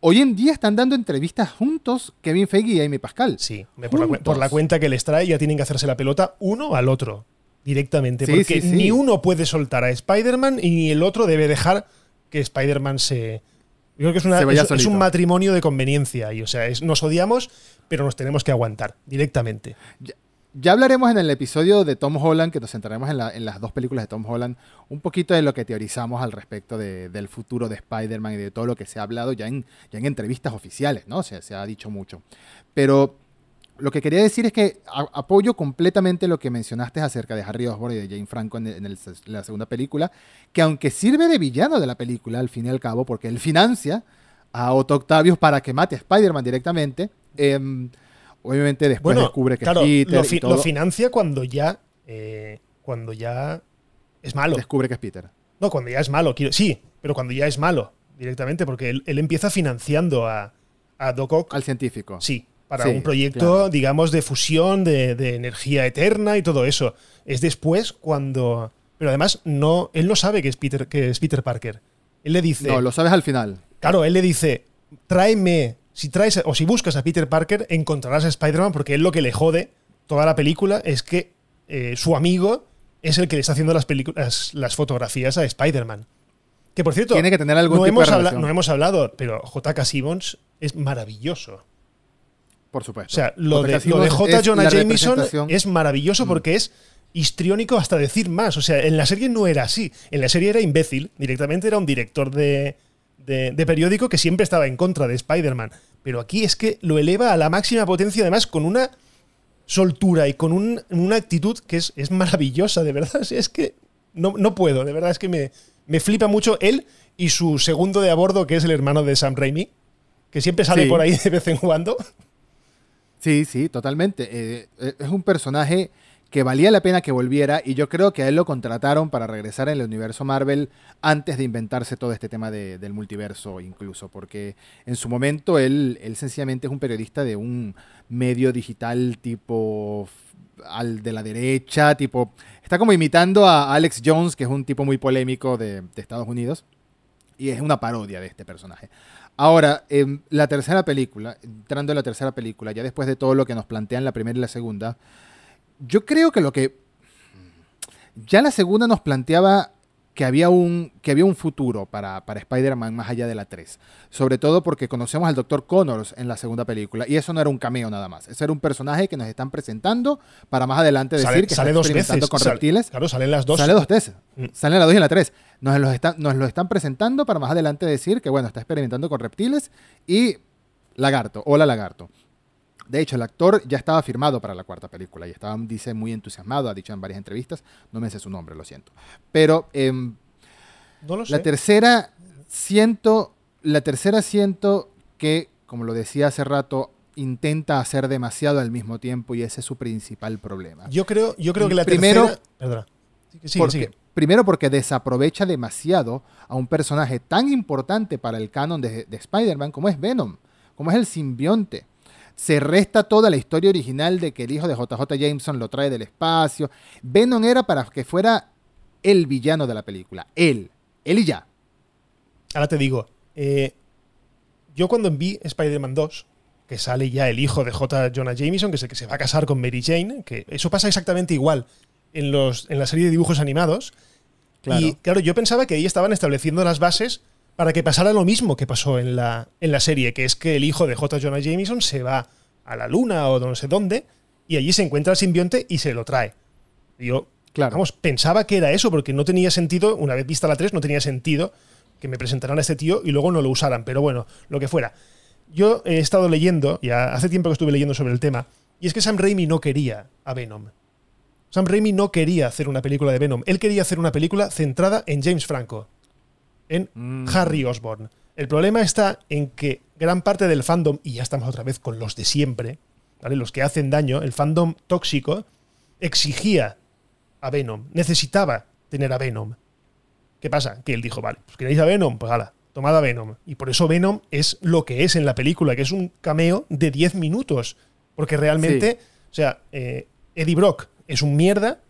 Hoy en día están dando entrevistas juntos Kevin Feige y Amy Pascal. Sí, por la, por la cuenta que les trae ya tienen que hacerse la pelota uno al otro directamente, Sí, porque sí, sí. ni uno puede soltar a Spider-Man y ni el otro debe dejar que Spider-Man se yo creo que es, una- es- un matrimonio de conveniencia y o sea, es- nos odiamos, pero nos tenemos que aguantar directamente. Ya hablaremos en el episodio de Tom Holland, que nos centraremos en, la- en las dos películas de Tom Holland, un poquito de lo que teorizamos al respecto de- del futuro de Spider-Man y de todo lo que se ha hablado ya en, ya en entrevistas oficiales, ¿no? Se, se ha dicho mucho. Pero lo que quería decir es que a- apoyo completamente lo que mencionaste acerca de Harry Osborn y de Jane Franco en, en el- en la segunda película, que aunque sirve de villano de la película, al fin y al cabo, porque él financia a Otto Octavius para que mate a Spider-Man directamente, em, obviamente después Bueno, descubre que claro, es Peter lo, y fi- todo. lo financia cuando ya eh, cuando ya es malo. descubre que es Peter. No, cuando ya es malo, quiero, sí, pero cuando ya es malo directamente, porque él, él empieza financiando a, a Doc Ock, Al científico. sí, para Sí, un proyecto, claro. digamos, de fusión, de, de energía eterna y todo eso. Es después cuando... Pero además, no, él no sabe que es Peter, que es Peter Parker. Él le dice... No, lo sabes al final. Claro, él le dice, tráeme, si traes o si buscas a Peter Parker, encontrarás a Spider-Man, porque él lo que le jode toda la película es que eh, su amigo es el que le está haciendo las, pelicu- las, fotografías a Spider-Man. Que por cierto, Tiene que tener algún no, tipo hemos de no hemos hablado, pero J.K. Simmons es maravilloso. Por supuesto. O sea, lo de, lo de J. Jonah Jameson es maravilloso Mm. porque es histriónico hasta decir más. O sea, en la serie no era así. En la serie era imbécil. Directamente era un director de, de- de periódico que siempre estaba en contra de Spider-Man. Pero aquí es que lo eleva a la máxima potencia, además, con una soltura y con un- una actitud que es, es maravillosa, de verdad. Es que no, no puedo, de verdad, es que me, me flipa mucho él y su segundo de a bordo, que es el hermano de Sam Raimi, que siempre sale Sí. por ahí de vez en cuando. Sí, sí, totalmente. Eh, eh, es un personaje que valía la pena que volviera y yo creo que a él lo contrataron para regresar en el universo Marvel antes de inventarse todo este tema de- del multiverso incluso, porque en su momento él, él sencillamente es un periodista de un medio digital tipo al de la derecha, tipo, está como imitando a Alex Jones, que es un tipo muy polémico de Estados Unidos, y es una parodia de este personaje. Ahora, em, la tercera película, entrando en la tercera película, ya después de todo lo que nos plantean la primera y la segunda, yo creo que lo que ya la segunda nos planteaba que había un, que había un futuro para, para Spider-Man más allá de la 3. Sobre todo porque conocemos al Dr. Connors en la segunda película. Y eso no era un cameo nada más. Ese era un personaje que nos están presentando para más adelante decir Sale, que sale está dos veces. con Sale- reptiles. claro, salen las dos. Sale dos veces. Mm. Sale en la 2 y en la 3. Nos, los están, nos lo están presentando para más adelante decir que, bueno, está experimentando con reptiles y lagarto. Hola, lagarto. De hecho, el actor ya estaba firmado para la cuarta película y estaba, dice, muy entusiasmado. Ha dicho en varias entrevistas. No me sé su nombre, lo siento. Pero em, No lo sé. la tercera siento, la tercera siento que, como lo decía hace rato, intenta hacer demasiado al mismo tiempo y ese es su principal problema. Yo creo, yo creo que la Primero- tercera. Perdona. Sigue, sigue, Porque- sigue. Primero porque desaprovecha demasiado a un personaje tan importante para el canon de, de Spider-Man como es Venom, como es el simbionte. Se resta toda la historia original de que el hijo de JJ Jameson lo trae del espacio. Venom era para que fuera el villano de la película. Él. Él y ya. Ahora te digo, eh, yo cuando vi Spider-Man 2, que sale ya el hijo de J. Jonah Jameson, que es el que se va a casar con Mary Jane, que eso pasa exactamente igual en, los, en la serie de dibujos animados. Claro. Y claro, yo pensaba que ahí estaban estableciendo las bases para que pasara lo mismo que pasó en la, en la serie, que es que el hijo de J. Jonah Jameson se va a la luna o no sé dónde, y allí se encuentra el simbionte y se lo trae. Y yo, Claro. vamos, pensaba que era eso, porque no tenía sentido, una vez vista la 3, no tenía sentido que me presentaran a este tío y luego no lo usaran, pero bueno, lo que fuera. Yo he estado leyendo, ya hace tiempo que estuve leyendo sobre el tema, y es que Sam Raimi no quería a Venom. Sam Raimi no quería hacer una película de Venom, él quería hacer una película centrada en James Franco, en Mm. Harry Osborn. El problema está en que gran parte del fandom, y ya estamos otra vez con los de siempre, ¿vale? los que hacen daño, el fandom tóxico, exigía a Venom, necesitaba tener a Venom. ¿Qué pasa? Que él dijo, vale, pues queréis a Venom, pues hala, tomad a Venom. Y por eso Venom es lo que es en la película, que es un cameo de 10 minutos. Porque realmente, o sea, eh, Eddie Brock es un mierda,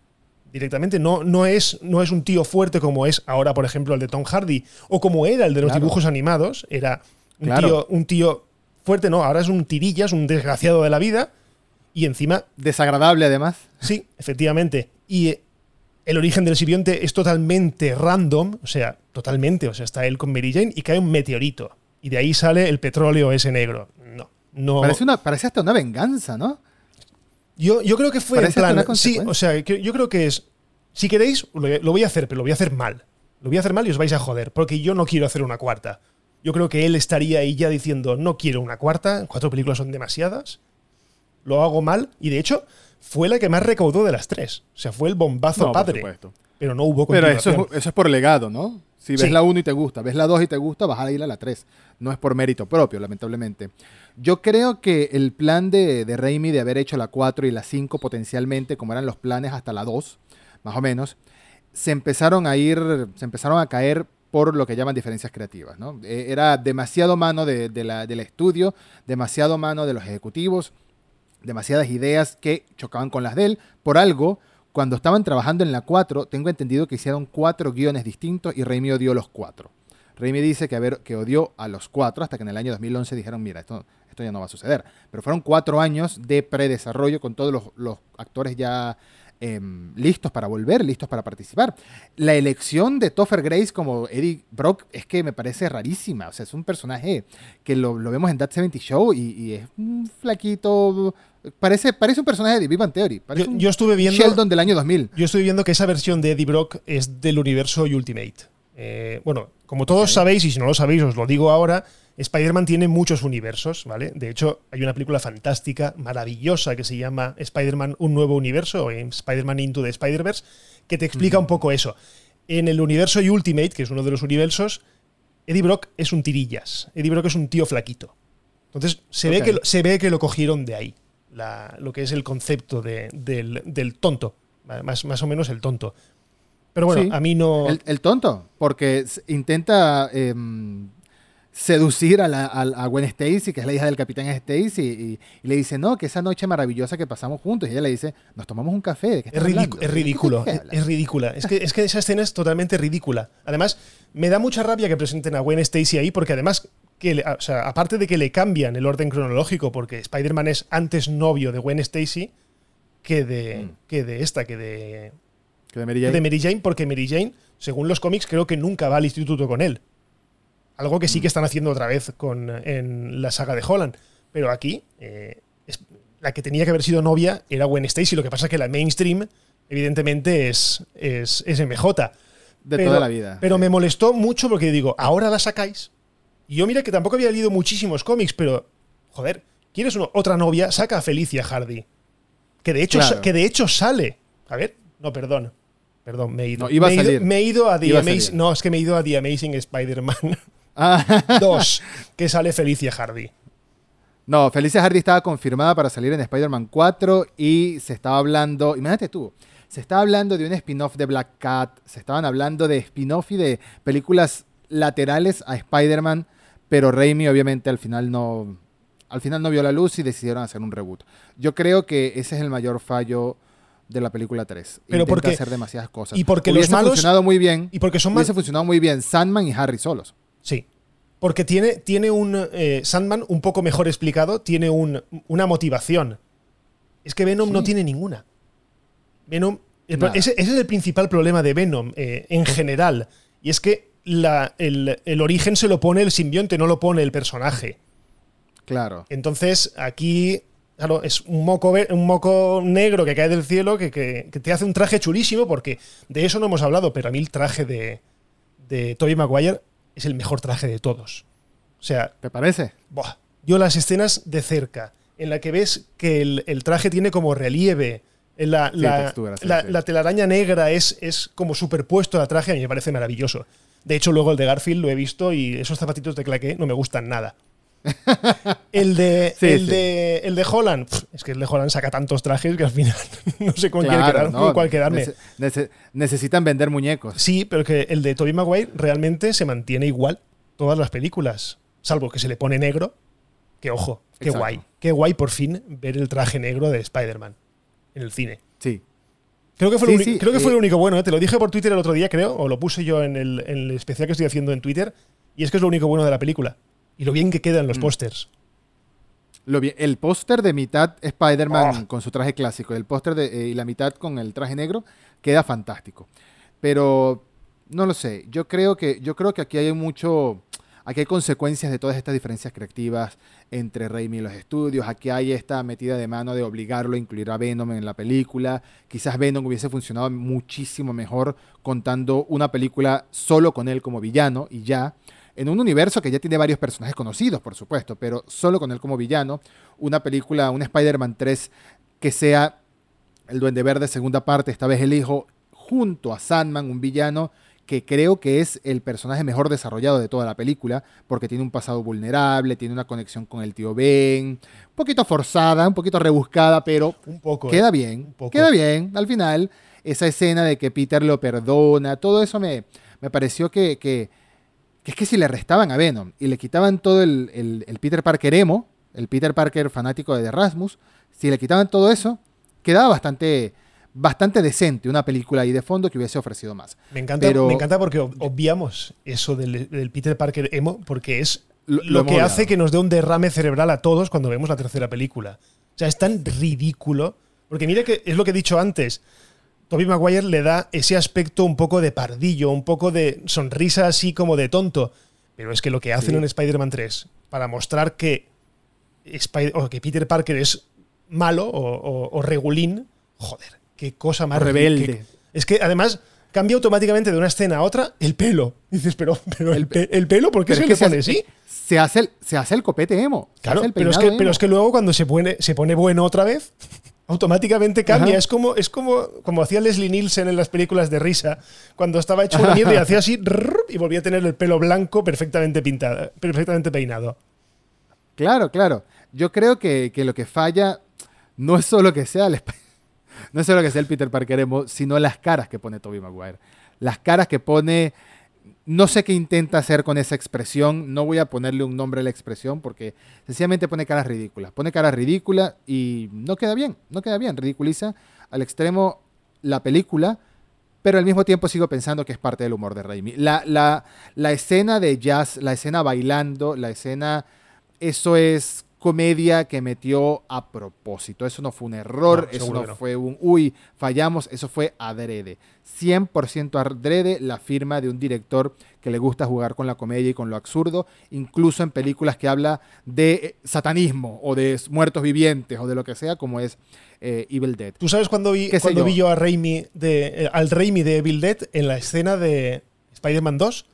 directamente, no, no, es, no es un tío fuerte como es ahora, por ejemplo, el de Tom Hardy, o como era el de los Claro. dibujos animados, era un, Claro. tío, un tío fuerte, no, ahora es un tirillas, un desgraciado de la vida, y encima Desagradable además. Sí, efectivamente. Y eh, el origen del simbionte es totalmente random, o sea, totalmente, o sea, está él con Mary Jane y cae un meteorito. Y de ahí sale el petróleo ese negro. No, no. Parece, una, parece hasta una venganza, ¿no? Yo, yo creo que fue en plan. Sí, o sea, que yo creo que es. Si queréis, lo, lo voy a hacer, pero lo voy a hacer mal. Lo voy a hacer mal y os vais a joder, porque yo no quiero hacer una cuarta. Yo creo que él estaría ahí ya diciendo, no quiero una cuarta, cuatro películas son demasiadas. Lo hago mal, y de hecho, fue la que más recaudó de las tres. O sea, fue el bombazo No, por padre. supuesto. Pero no hubo Pero eso continuación. es, eso es por legado, ¿no? Si ves Sí. la 1 y te gusta, ves la 2 y te gusta, vas a ir a la 3. No es por mérito propio, lamentablemente. Yo creo que el plan de, de Raimi de haber hecho la 4 y la 5 potencialmente, como eran los planes hasta la 2, más o menos, se empezaron a ir, se empezaron a caer por lo que llaman diferencias creativas, ¿no? Eh, Era demasiado mano de, de la- del estudio, demasiado mano de los ejecutivos, demasiadas ideas que chocaban con las de él. Por algo, cuando estaban trabajando en la 4, tengo entendido que hicieron cuatro guiones distintos y Raimi odió los cuatro. Raimi dice que, a ver, que odió a los cuatro hasta que en el año 2011 dijeron, mira, esto, esto ya no va a suceder. Pero fueron cuatro años de predesarrollo con todos los, los actores ya em, listos para volver, listos para participar. La elección de Topher Grace como Eddie Brock es que me parece rarísima. O sea, es un personaje que lo, lo vemos en That 70 Show y, y es un flaquito. Parece, parece un personaje de Bang Theory. Parece Yo, un yo estuve viendo. Sheldon del año 2000. Yo estoy viendo que esa versión de Eddie Brock es del universo Ultimate. Eh, bueno, como todos sabéis, y si no lo sabéis, os lo digo ahora, Spider-Man tiene muchos universos, ¿vale? De hecho, hay una película fantástica, maravillosa, que se llama Spider-Man Un Nuevo Universo, o Spider-Man Into the Spider-Verse, que te explica un poco eso. En el universo Ultimate, que es uno de los universos, Eddie Brock es un tirillas. Eddie Brock es un tío flaquito. Entonces, se, ve, que, lo- se ve que lo cogieron de ahí, la- lo que es el concepto de- del, del tonto, más, más o menos el tonto. Pero bueno, Sí. a mí no... El, el tonto, porque intenta em, seducir a, la, a, a Gwen Stacy, que es la hija del capitán Stacy, y, y le dice, no, que esa noche maravillosa que pasamos juntos. Y ella le dice, nos tomamos un café. ¿de qué Es, ridículo, ¿De qué es, hablas?". es ridícula. Es que, es que esa escena es totalmente ridícula. Además, me da mucha rabia que presenten a Gwen Stacy ahí, porque además, que le- o sea, aparte de que le cambian el orden cronológico, porque Spider-Man es antes novio de Gwen Stacy que de, Mm. que de esta, que de, Que de Mary que Jane. de Mary Jane, porque Mary Jane según los cómics, creo que nunca va al instituto con él. Algo que sí que están haciendo otra vez con, en la saga de Holland. Pero aquí, eh, es- la que tenía que haber sido novia era Gwen Stacy. Lo que pasa es que la mainstream, evidentemente, es, es, es MJ. De Pero- toda la vida. Pero Sí. me molestó mucho porque digo, ahora la sacáis. Y yo mira que tampoco había leído muchísimos cómics, pero, joder, ¿quieres una- otra novia? Saca a Felicia Hardy. Que de hecho, Claro. que de hecho sale. A ver, no, perdón. Perdón, me he ido. No, iba a me, he ido salir. me he ido a The Iba Amazing. No, es que me he ido a The Amazing Spider-Man Ah, 2, que sale Felicia Hardy. no, Felicia Hardy estaba confirmada para salir en Spider-Man 4 y se estaba hablando, imagínate tú, se estaba hablando de un spin-off de Black Cat, se estaban hablando de spin-off y de películas laterales a Spider-Man, pero Raimi obviamente al final no al final no vio la luz y decidieron hacer un reboot. Yo creo que ese es el mayor fallo de la película 3. Pero Intenta porque- hacer demasiadas cosas. y porque Hubiese los malos- funcionado muy bien. Y porque son más. Funcionado muy bien Sandman y Harry solos. Sí. Porque tiene, tiene un eh, Sandman un poco mejor explicado, tiene un- una motivación. Es que Venom no tiene ninguna. Venom. el ese, ese es el principal problema de Venom eh, en general. Y es que la- el, el origen se lo pone el simbionte, no lo pone el personaje. Claro. Entonces, aquí, claro, es un moco, un moco negro que cae del cielo que, que- que te hace un traje chulísimo, porque de eso no hemos hablado, pero a mí el traje de, de Tobey Maguire es el mejor traje de todos. O sea, ¿Te parece? buah, yo las escenas de cerca, en la que ves que el, el traje tiene como relieve, en la, Sí, la- textura, sí, la- sí. la telaraña negra es, es como superpuesto al traje, a mí me parece maravilloso. De hecho, luego el de Garfield lo he visto y esos zapatitos de claqué no me gustan nada. El de, Sí, el sí. de, el de Holland, es que el de Holland saca tantos trajes que al final no sé con, Claro, quedar- no, con cuál quedarme. nece- nece- necesitan vender muñecos. Sí, pero que el de Tobey Maguire realmente se mantiene igual todas las películas, salvo que se le pone negro. Que ojo, qué Exacto. guay. Qué guay por fin ver el traje negro de Spider-Man en el cine. Sí. Creo que fue, Sí, sí, creo que fue eh, único bueno, ¿eh? te lo dije por Twitter el otro día, creo, o lo puse yo en el, en el especial que estoy haciendo en Twitter, y es que es lo único bueno de la película. Y lo bien que quedan los Mm. pósters. Lo el póster de mitad Spider-Man Oh. con su traje clásico, el póster de- eh, y la mitad con el traje negro, queda fantástico. Pero no lo sé, yo creo que, yo creo que aquí hay mucho, aquí hay consecuencias de todas estas diferencias creativas entre Raimi y los estudios. Aquí hay esta metida de mano de obligarlo a incluir a Venom en la película. Quizás Venom hubiese funcionado muchísimo mejor contando una película solo con él como villano y ya. En un universo que ya tiene varios personajes conocidos, por supuesto, pero solo con él como villano. Una película, un Spider-Man 3 que sea el Duende Verde segunda parte, esta vez el hijo, junto a Sandman, un villano que creo que es el personaje mejor desarrollado de toda la película, porque tiene un pasado vulnerable, tiene una conexión con el tío Ben, un poquito forzada, un poquito rebuscada, pero Un poco. ¿eh? queda bien, un poco. queda bien. Al final, esa escena de que Peter lo perdona, todo eso me, me pareció que, que, que es que si le restaban a Venom y le quitaban todo el, el- el Peter Parker emo, el Peter Parker fanático de Erasmus, si le quitaban todo eso, quedaba bastante, bastante decente una película ahí de fondo que hubiese ofrecido más. Me encanta, Pero- me encanta porque ob- obviamos eso del, del Peter Parker emo, porque es Lo- que hace que nos dé un derrame cerebral a todos cuando vemos la tercera película. O sea, es tan ridículo. Porque mira que es lo que he dicho antes. Tobey Maguire le da ese aspecto un poco de pardillo, un poco de sonrisa así como de tonto. Pero es que lo que hacen Sí. en Spider-Man 3 para mostrar que, Spy- o que Peter Parker es malo o, o- o regulín, joder, qué cosa más Rebelde. es que además cambia automáticamente de una escena a otra el pelo. Dices, pero, pero el, El pe- el pelo, ¿por qué Pero se es le que pone así? se hace el, se hace el copete emo. Claro, el pero es, que, pero es que luego cuando se pone, se pone bueno otra vez, automáticamente cambia. Ajá. Es como, es como, como hacía Leslie Nielsen en las películas de risa, cuando estaba hecho una mierda y hacía así y volvía a tener el pelo blanco perfectamente pintado, perfectamente peinado. Claro, claro. Yo creo que, que lo que falla no es solo que sea el no es solo que sea el Peter Parker emo, sino las caras que pone Tobey Maguire. Las caras que pone no sé qué intenta hacer con esa expresión, no voy a ponerle un nombre a la expresión porque sencillamente pone caras ridículas. Pone caras ridículas y no queda bien, no queda bien, ridiculiza al extremo la película, pero al mismo tiempo sigo pensando que es parte del humor de Raimi. La, la, la escena de jazz, la escena bailando, la escena eso es comedia que metió a propósito. Eso no fue un error, No, eso no fue un uy, fallamos, eso fue adrede. 100% adrede la firma de un director que le gusta jugar con la comedia y con lo absurdo, incluso en películas que habla de eh, satanismo o de muertos vivientes o de lo que sea, como es eh, Evil Dead. ¿Tú sabes cuándo vi, ¿Qué sé cuando yo? vi yo a Raimi de, eh, al Raimi de Evil Dead en la escena de Spider-Man 2?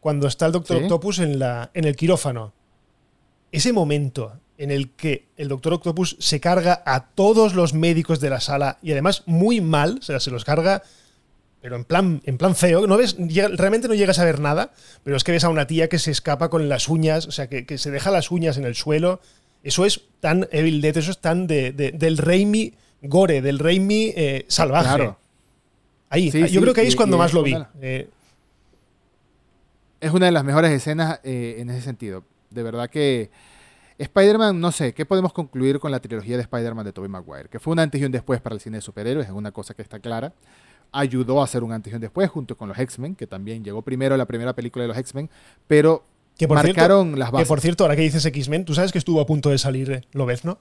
Cuando está el Doctor Sí. Octopus en, la, en el quirófano. Ese momento en el que el Doctor Octopus se carga a todos los médicos de la sala y además muy mal, o sea, se los carga, pero en plan, en plan feo. No ves, realmente no llegas a ver nada, pero es que ves a una tía que se escapa con las uñas, o sea, que, que se deja las uñas en el suelo. Eso es tan Evil Dead, eso es tan de, de- del Raimi gore, del Raimi eh, salvaje. Claro. Ahí, Sí, yo sí, creo que ahí es cuando y más lo vi. Eh, es una de las mejores escenas eh, en ese sentido. De verdad que Spider-Man, no sé, ¿qué podemos concluir con la trilogía de Spider-Man de Tobey Maguire? Que fue un antes y un después para el cine de superhéroes, es una cosa que está clara. Ayudó a hacer un antes y un después junto con los X-Men, que también llegó primero la primera película de los X-Men, pero que por cierto, marcaron las que bases. por cierto, ahora que dices X-Men, ¿tú sabes que estuvo a punto de salir Lobezno?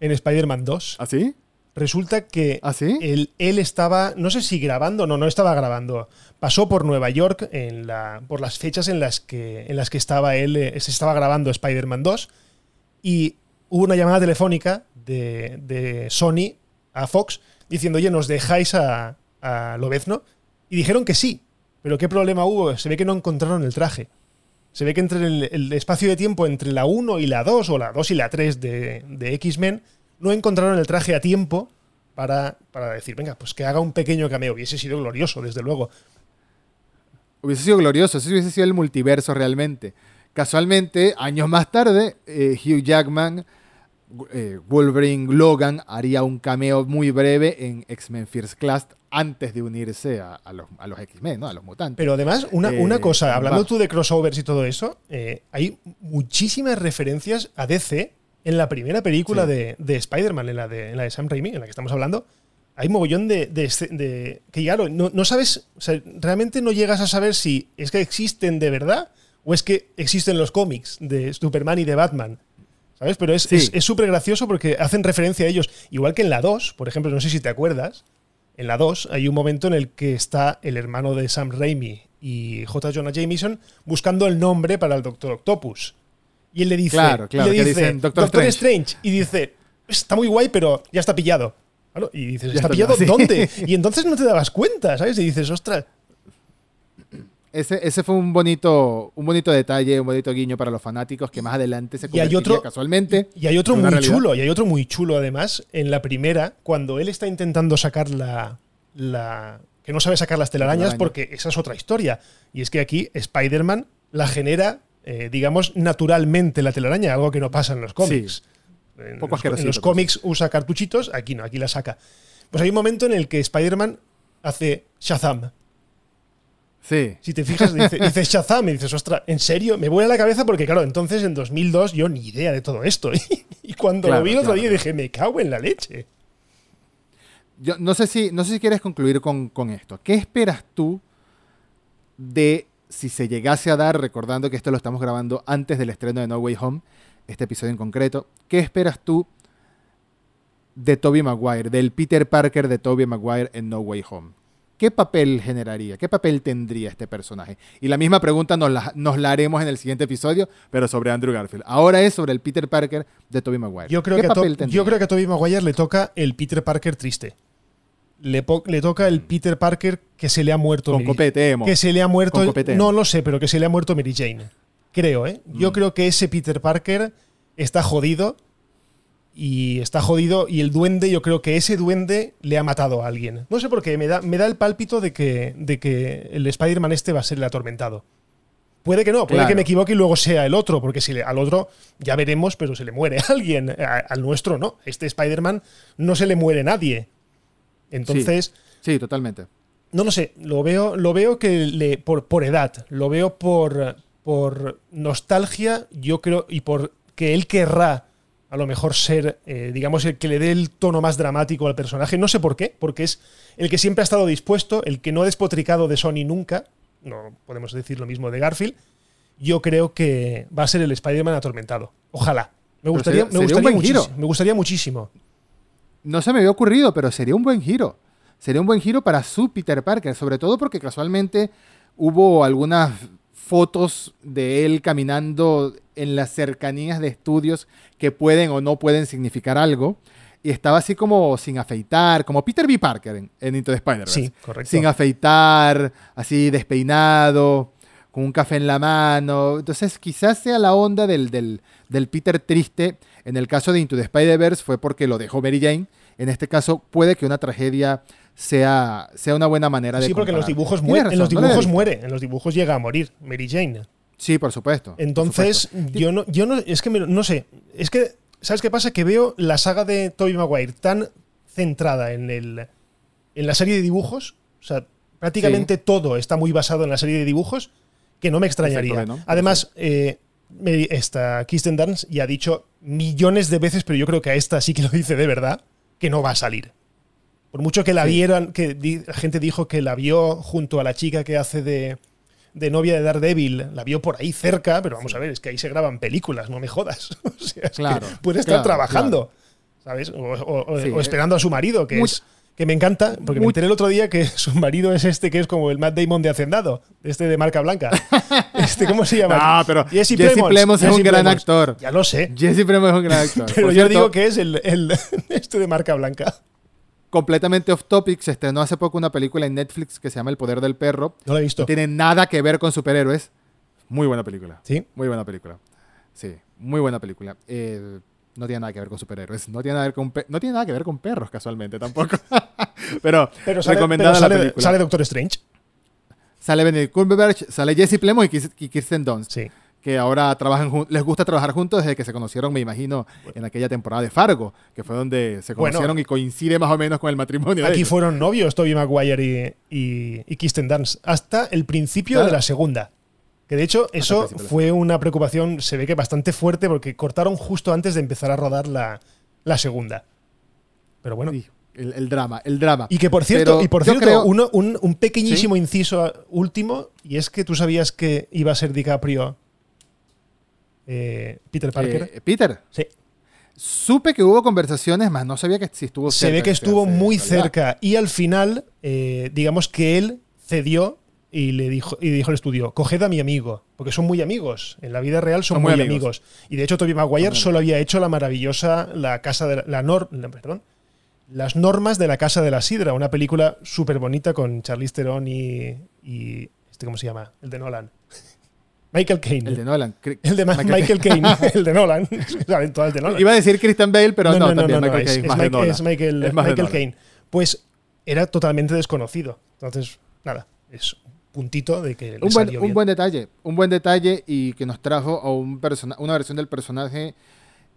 En Spider-Man 2. ¿Así? Resulta que ¿Así? él, él estaba, no sé si grabando, no, no estaba grabando. Pasó por Nueva York en la, por las fechas en las que, en las que estaba él, eh, se estaba grabando Spider-Man 2 y hubo una llamada telefónica de, de Sony a Fox diciendo, oye, ¿nos dejáis a, a Lobezno? Y dijeron que sí, pero ¿qué problema hubo? Se ve que no encontraron el traje. Se ve que entre el, el espacio de tiempo entre la 1 y la 2 o la 2 y la 3 de, de X-Men no encontraron el traje a tiempo para, para decir, venga, pues que haga un pequeño cameo. Hubiese sido glorioso, desde luego. Hubiese sido glorioso, ese hubiese sido el multiverso realmente. Casualmente, años más tarde, eh, Hugh Jackman, eh, Wolverine Logan, haría un cameo muy breve en X-Men First Class antes de unirse a, a los, a los X-Men, ¿no? a los mutantes. Pero además, una, Eh, una cosa, hablando va. tú de crossovers y todo eso, eh, hay muchísimas referencias a DC en la primera película Sí. de, de Spider-Man, en la de, en la de Sam Raimi, en la que estamos hablando. Hay mogollón de, de, que claro, no, no sabes, o sea, realmente no llegas a saber si es que existen de verdad o es que existen los cómics de Superman y de Batman. ¿Sabes? Pero es Sí. es- es súper gracioso porque hacen referencia a ellos. Igual que en la 2, por ejemplo, no sé si te acuerdas, en la 2 hay un momento en el que está el hermano de Sam Raimi y J. Jonah Jameson buscando el nombre para el Doctor Octopus. Y él le dice, Claro, claro, le dice dicen, "Doctor Strange. Y dice, está muy guay, pero ya está pillado. Claro, Y dices, ¿está está pillado sí. dónde? Y entonces no te dabas cuenta, ¿sabes? Y dices, ostras, Ese, ese fue un bonito, un bonito detalle, un bonito guiño para los fanáticos que más adelante se Y hay convertiría otro- casualmente. Y hay otro muy realidad. chulo, y hay otro muy chulo además, en la primera, cuando él está intentando sacar la. la que no sabe sacar las telarañas telaraña. porque esa es otra historia. Y es que aquí Spider-Man la genera, eh, digamos, naturalmente la telaraña, algo que no pasa en los cómics. En, poco los, en cómics usa cartuchitos, aquí no, aquí la saca. Pues hay un momento en el que Spider-Man hace Shazam. Sí. Si te fijas, dice, dices Shazam y dices, ostras, ¿en serio? Me vuela la cabeza porque, claro, entonces en 2002 yo ni idea de todo esto. y cuando Claro, lo vi el otro claro. día dije, me cago en la leche. Yo no sé si, no sé si quieres concluir con, con esto. ¿Qué esperas tú de si se llegase a dar, recordando que esto lo estamos grabando antes del estreno de No Way Home, este episodio en concreto, ¿qué esperas tú de Tobey Maguire, del Peter Parker de Tobey Maguire en No Way Home? ¿Qué papel generaría? ¿Qué papel tendría este personaje? Y la misma pregunta nos la, nos la haremos en el siguiente episodio, pero sobre Andrew Garfield. Ahora es sobre el Peter Parker de Tobey Maguire. Yo creo, ¿Qué que papel yo creo que a Tobey Maguire le toca el Peter Parker triste. Le, toca el Peter Parker que se le ha muerto. Mm. Con copete. Que se le ha muerto. Copete. No lo sé, pero que se le ha muerto Mary Jane. Creo, ¿eh? Yo Mm. creo que ese Peter Parker está jodido. Y está jodido. Y el duende, yo creo que ese duende le ha matado a alguien. No sé por qué. Me da, me da el pálpito de que, de que el Spider-Man este va a ser el atormentado. Puede que no, puede Claro. que me equivoque y luego sea el otro, porque si le- al otro ya veremos, pero se le muere alguien. A- al nuestro no. Este Spider-Man no se le muere nadie. Entonces, Sí, totalmente. no lo sé, lo veo, lo veo que le, por, por edad, lo veo por, por nostalgia, yo creo, y por que él querrá a lo mejor ser, eh, digamos, el que le dé el tono más dramático al personaje. No sé por qué, porque es el que siempre ha estado dispuesto, el que no ha despotricado de Sony nunca. No podemos decir lo mismo de Garfield. Yo creo que va a ser el Spider-Man atormentado. Ojalá. Me gustaría, sería- me, sería un gustaría buen giro. muchísimo, me gustaría muchísimo. No se me había ocurrido, pero sería un buen giro. Sería un buen giro para su Peter Parker, sobre todo porque casualmente hubo algunas fotos de él caminando en las cercanías de estudios que pueden o no pueden significar algo. Y estaba así como sin afeitar, como Peter B. Parker en, en Into the Spider-Verse. Sí, correcto. Sin afeitar, así despeinado, con un café en la mano. Entonces, quizás sea la onda del, del, del Peter triste. En el caso de Into the Spider-Verse fue porque lo dejó Mary Jane. En este caso, puede que una tragedia sea, sea una buena manera de Sí, porque en los dibujos muere, razón, en los dibujos muere, en los dibujos llega a morir Mary Jane. Sí, por supuesto. por Entonces, supuesto. yo no, yo no, es que me- no sé, es que, ¿sabes qué pasa? Que veo la saga de Tobey Maguire tan centrada en el, en la serie de dibujos, o sea, prácticamente todo está muy basado en la serie de dibujos, que no me extrañaría. Perfecto, Además, eh, me- esta Kirsten Dunst ya ha dicho millones de veces, pero yo creo que a esta sí que lo dice de verdad, que no va a salir. Por mucho que la Sí. vieran, que di- la gente dijo que la vio junto a la chica que hace de, de novia de Daredevil, la vio por ahí cerca, pero vamos a ver, es que ahí se graban películas, no me jodas. O sea, es que Claro, puede estar claro, trabajando, ¿sabes? O, o- o- Sí, o esperando a su marido, que es que me encanta, porque me enteré el otro día que su marido es este que es como el Matt Damon de Hacendado, este de marca blanca. Este, ¿Cómo se llama? No, pero Jesse Jesse Plemons, Plemons es Jesse un gran Plemons. actor. Ya lo sé, Jesse Plemons es un gran actor. pero Por yo cierto, digo que es el, el- este de marca blanca. completamente off topic, se estrenó hace poco una película en Netflix que se llama El Poder del Perro. No lo he visto. No tiene nada que ver con superhéroes. Muy buena película. ¿Sí? Muy buena película. Sí, muy buena película. Eh, no tiene nada que ver con superhéroes. No tiene nada que ver con, pe- no tiene nada que ver con perros, casualmente, tampoco. Pero, Pero sale, recomendada pero la sale- película. sale Doctor Strange. Sale Benedict Cumberbatch, sale Jesse Plemons y Kirsten Dunst, Sí. que ahora trabajan les gusta trabajar juntos desde que se conocieron, me imagino, en aquella temporada de Fargo, que fue donde se Bueno. conocieron y coincide más o menos con el matrimonio. Aquí fueron novios Tobey Maguire y, y, y Kirsten Dunst hasta el principio Claro. de la segunda. Que de hecho, eso fue una preocupación, se ve que bastante fuerte, porque cortaron justo antes de empezar a rodar la, la segunda. Pero bueno. Sí, el, el drama, el drama. Y que por cierto, Pero y por cierto creo- uno- un, un pequeñísimo inciso último, y es que tú sabías que iba a ser DiCaprio eh, Peter Parker. Eh, Peter, sí. supe que hubo conversaciones, más no sabía que si estuvo Se cerca ve que estuvo muy realidad. cerca y al final, eh, digamos que él cedió y le dijo y dijo al estudio, coged a mi amigo, porque son muy amigos. En la vida real son, Son muy, muy amigos. amigos. Y de hecho Tobey Maguire solo había hecho la maravillosa la casa de la, la nor- perdón, las normas de la casa de la sidra, una película súper bonita con Charlize Theron y, y este cómo se llama, el de Nolan. Michael Caine. El de Nolan. El de Ma- Michael, Caine, el de Nolan. Saben todas de Nolan. Iba a decir Christian Bale, pero no, también Michael Caine, es Nolan. Michael, Es Michael. Caine. Pues era totalmente desconocido. Entonces, nada, es puntito de que Un buen, salió un bien. buen detalle, un buen detalle y que nos trajo a un persona, una versión del personaje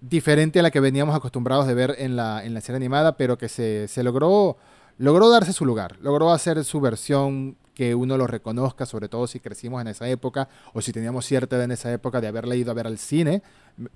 diferente a la que veníamos acostumbrados de ver en la, en la serie animada, pero que se, se logró, logró darse su lugar, logró hacer su versión que uno lo reconozca, sobre todo si crecimos en esa época o si teníamos cierta edad en esa época de haberla ido a ver al cine.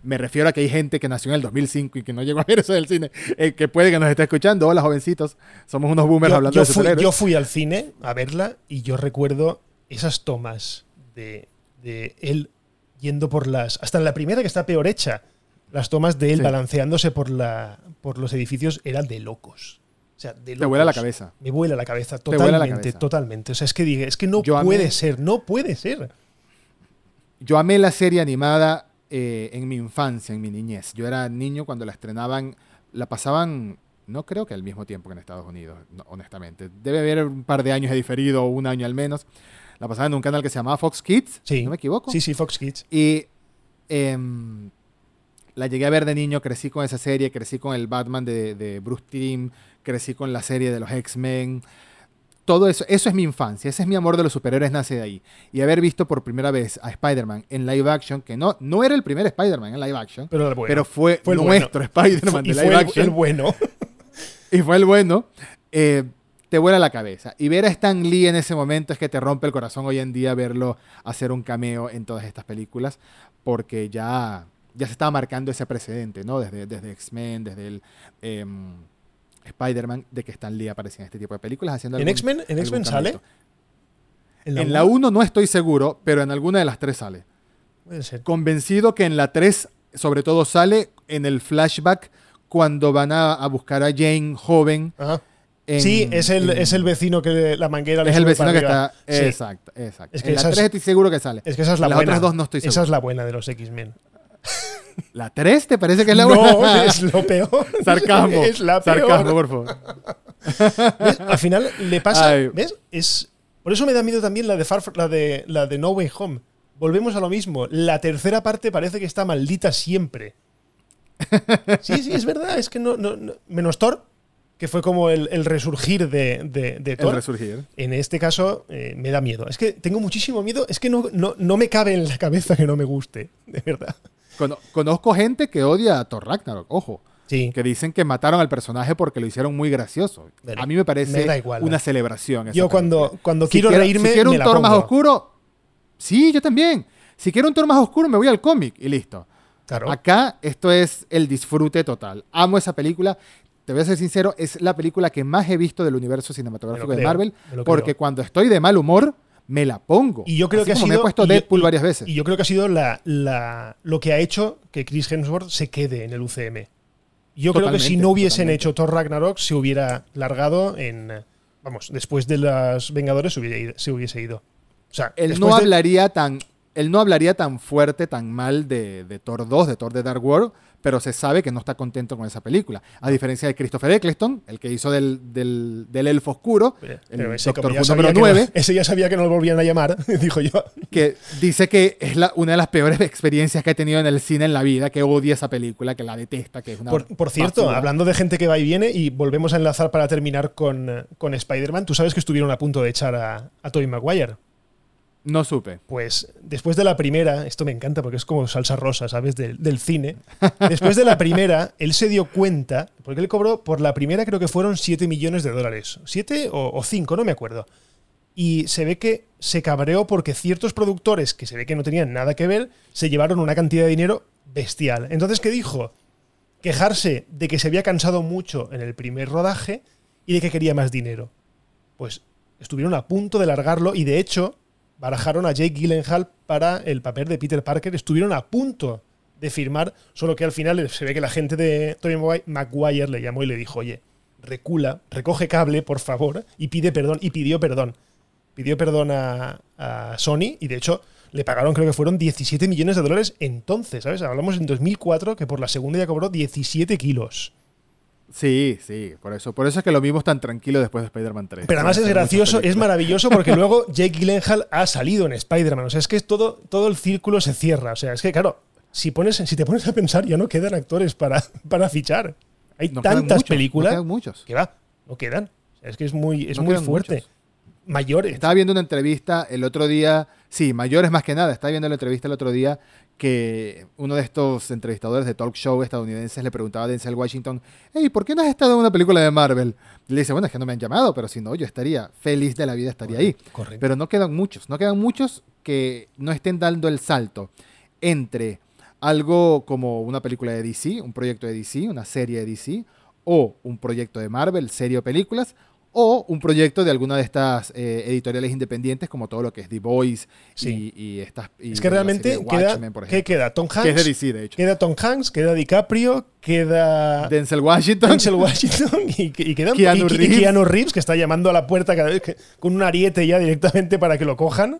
Me refiero a que hay gente que nació en el 2005 y que no llegó a ver eso del cine, eh, que puede que nos esté escuchando. Hola, jovencitos, somos unos boomers yo, hablando yo de fui, yo fui al cine a verla y yo recuerdo esas tomas de, de él yendo por las. Hasta en la primera que está peor hecha. Las tomas de él Sí. balanceándose por, la, por los edificios eran de locos. O sea, de locos. Te vuela la cabeza. Me vuela la cabeza, Te vuela la totalmente, cabeza. totalmente. O sea, es que diga, es que no Yo amé- puede ser, no puede ser. Yo amé la serie animada eh, en mi infancia, en mi niñez. Yo era niño cuando la estrenaban, la pasaban, no creo que al mismo tiempo que en Estados Unidos, no, honestamente. Debe haber un par de años de diferido, un año al menos. La pasaban en un canal que se llamaba Fox Kids, Sí. ¿no me equivoco? Sí, sí, Fox Kids. Y em, la llegué a ver de niño, crecí con esa serie, crecí con el Batman de, de Bruce Timm, crecí con la serie de los X-Men. Todo eso, eso es mi infancia, ese es mi amor de los superhéroes, nace de ahí. Y haber visto por primera vez a Spider-Man en live action, que no, no era el primer Spider-Man en live action, Pero el bueno. pero fue, fue el nuestro Spider-Man y de fue live el, action el bueno. y fue el bueno, eh, te vuela la cabeza. Y ver a Stan Lee en ese momento es que te rompe el corazón hoy en día verlo hacer un cameo en todas estas películas, porque ya, ya se estaba marcando ese precedente, ¿no? Desde, desde X-Men, desde el em, Spider-Man, de que Stan Lee aparecía en este tipo de películas haciendo ¿En X-Men en X-Men sale? cameito. En la 1 no estoy seguro, pero en alguna de las tres sale. Puede ser. Convencido que en la 3 sobre todo sale en el flashback cuando van a, a buscar a Jane joven. Ajá. en- sí, es el, en- es el vecino que la manguera le es el vecino que arriba. está. Sí. Exacto, exacto. Es que en la esa es- 3 estoy seguro que sale. Es que esa es la En las buena. otras dos no estoy Esa seguro. es la buena de los X-Men. ¿La 3 te parece que es la no, buena? es lo peor. Sarcasmo. Es la peor. Sarcasmo, por favor. ¿Ves? Al final le pasa. Ay. ¿Ves? Es. Por eso me da miedo también la de, Far, la, de, la de No Way Home. Volvemos a lo mismo. La tercera parte parece que está maldita siempre. Sí, sí, es verdad. Es que no. no- no- menos Thor, que fue como el, el resurgir de, de, de El Thor. resurgir. En este caso eh, me da miedo. Es que tengo muchísimo miedo. Es que no, no, no me cabe en la cabeza que no me guste. De verdad. Cono- conozco gente que odia a Thor Ragnarok, ojo. Sí. Que dicen que mataron al personaje porque lo hicieron muy gracioso. A mí me parece me da igual. una celebración. Yo cuando, cuando Si quiero quiero- reírme. Si quiero un la Thor más oscuro, sí, yo también. Si quiero un Thor más oscuro, me voy al cómic y listo. Claro. Acá esto es el disfrute total. Amo esa película. Te voy a ser sincero, es la película que más he visto del universo cinematográfico de Marvel. Porque creo. cuando estoy de mal humor, me la pongo. Y yo creo Así que ha sido. me he puesto Deadpool y- varias veces. Y yo creo que ha sido la, la- lo que ha hecho que Chris Hemsworth se quede en el UCM. Yo creo que si no hubiesen totalmente. hecho Thor Ragnarok, se hubiera largado en. Vamos, después de las Vengadores se hubiera ido. Se hubiese ido. O sea, él no de- hablaría tan él no hablaría tan fuerte, tan mal de, de Thor 2, de Thor de Dark World, pero se sabe que no está contento con esa película. A diferencia de Christopher Eccleston, el que hizo del, del, del elfo oscuro, Pero el ese, Doctor Who número que no- 9, ese ya sabía que no lo volvían a llamar, dijo yo. que dice que es la, una de las peores experiencias que ha tenido en el cine en la vida, que odia esa película, que la detesta, que es una Por, por cierto, basura. hablando de gente que va y viene, y volvemos a enlazar para terminar con, con Spider-Man, tú sabes que estuvieron a punto de echar a, a Tobey Maguire. No supe. Pues después de la primera, esto me encanta porque es como salsa rosa, ¿sabes? Del, del cine. Después de la primera, él se dio cuenta, porque él cobró por la primera creo que fueron 7 millones de dólares. ¿7 o 5? No me acuerdo. Y se ve que se cabreó porque ciertos productores, que se ve que no tenían nada que ver, se llevaron una cantidad de dinero bestial. Entonces, ¿qué dijo? Quejarse de que se había cansado mucho en el primer rodaje y de que quería más dinero. Pues estuvieron a punto de largarlo y de hecho barajaron a Jake Gyllenhaal para el papel de Peter Parker. Estuvieron a punto de firmar, solo que al final se ve que la gente de Tobey Maguire le llamó y le dijo, oye, recula, recoge cable, por favor, y pide perdón, y pidió perdón. Pidió perdón a, a Sony y de hecho le pagaron, creo que fueron 17 millones de dólares entonces, ¿sabes? Hablamos en 2004 que por la segunda ya cobró 17 kilos. Sí, sí, por eso, por eso es que lo vimos tan tranquilo después de Spider-Man 3. Pero además es gracioso, es maravilloso porque luego Jake Gyllenhaal ha salido en Spider-Man. O sea, es que todo, todo el círculo se cierra. O sea, es que claro, si, pones, si te pones a pensar ya no quedan actores para, para fichar. Hay No tantas muchos, películas No quedan muchos. que va, no quedan. O sea, es que es muy, es No muy fuerte. muchos. Mayores. Estaba viendo una entrevista el otro día, sí, mayores más que nada, estaba viendo la entrevista el otro día que uno de estos entrevistadores de talk show estadounidenses le preguntaba a Denzel Washington, hey, ¿por qué no has estado en una película de Marvel? Y le dice, bueno, es que no me han llamado, pero si no, yo estaría feliz de la vida, estaría ahí. Correcto. Pero no quedan muchos, no quedan muchos que no estén dando el salto entre algo como una película de DC, un proyecto de DC, una serie de DC, o un proyecto de Marvel, serie o películas, o un proyecto de alguna de estas eh, editoriales independientes, como todo lo que es The Voice Sí. y, y estas. y es que realmente queda, ¿qué queda? Tom que es de Hanks. DC, de hecho. Queda Tom Hanks, queda DiCaprio, queda Denzel Washington. Denzel Washington y, y queda Keanu y- Reeves. Keanu Reeves, que está llamando a la puerta cada vez que, con un ariete ya directamente para que lo cojan.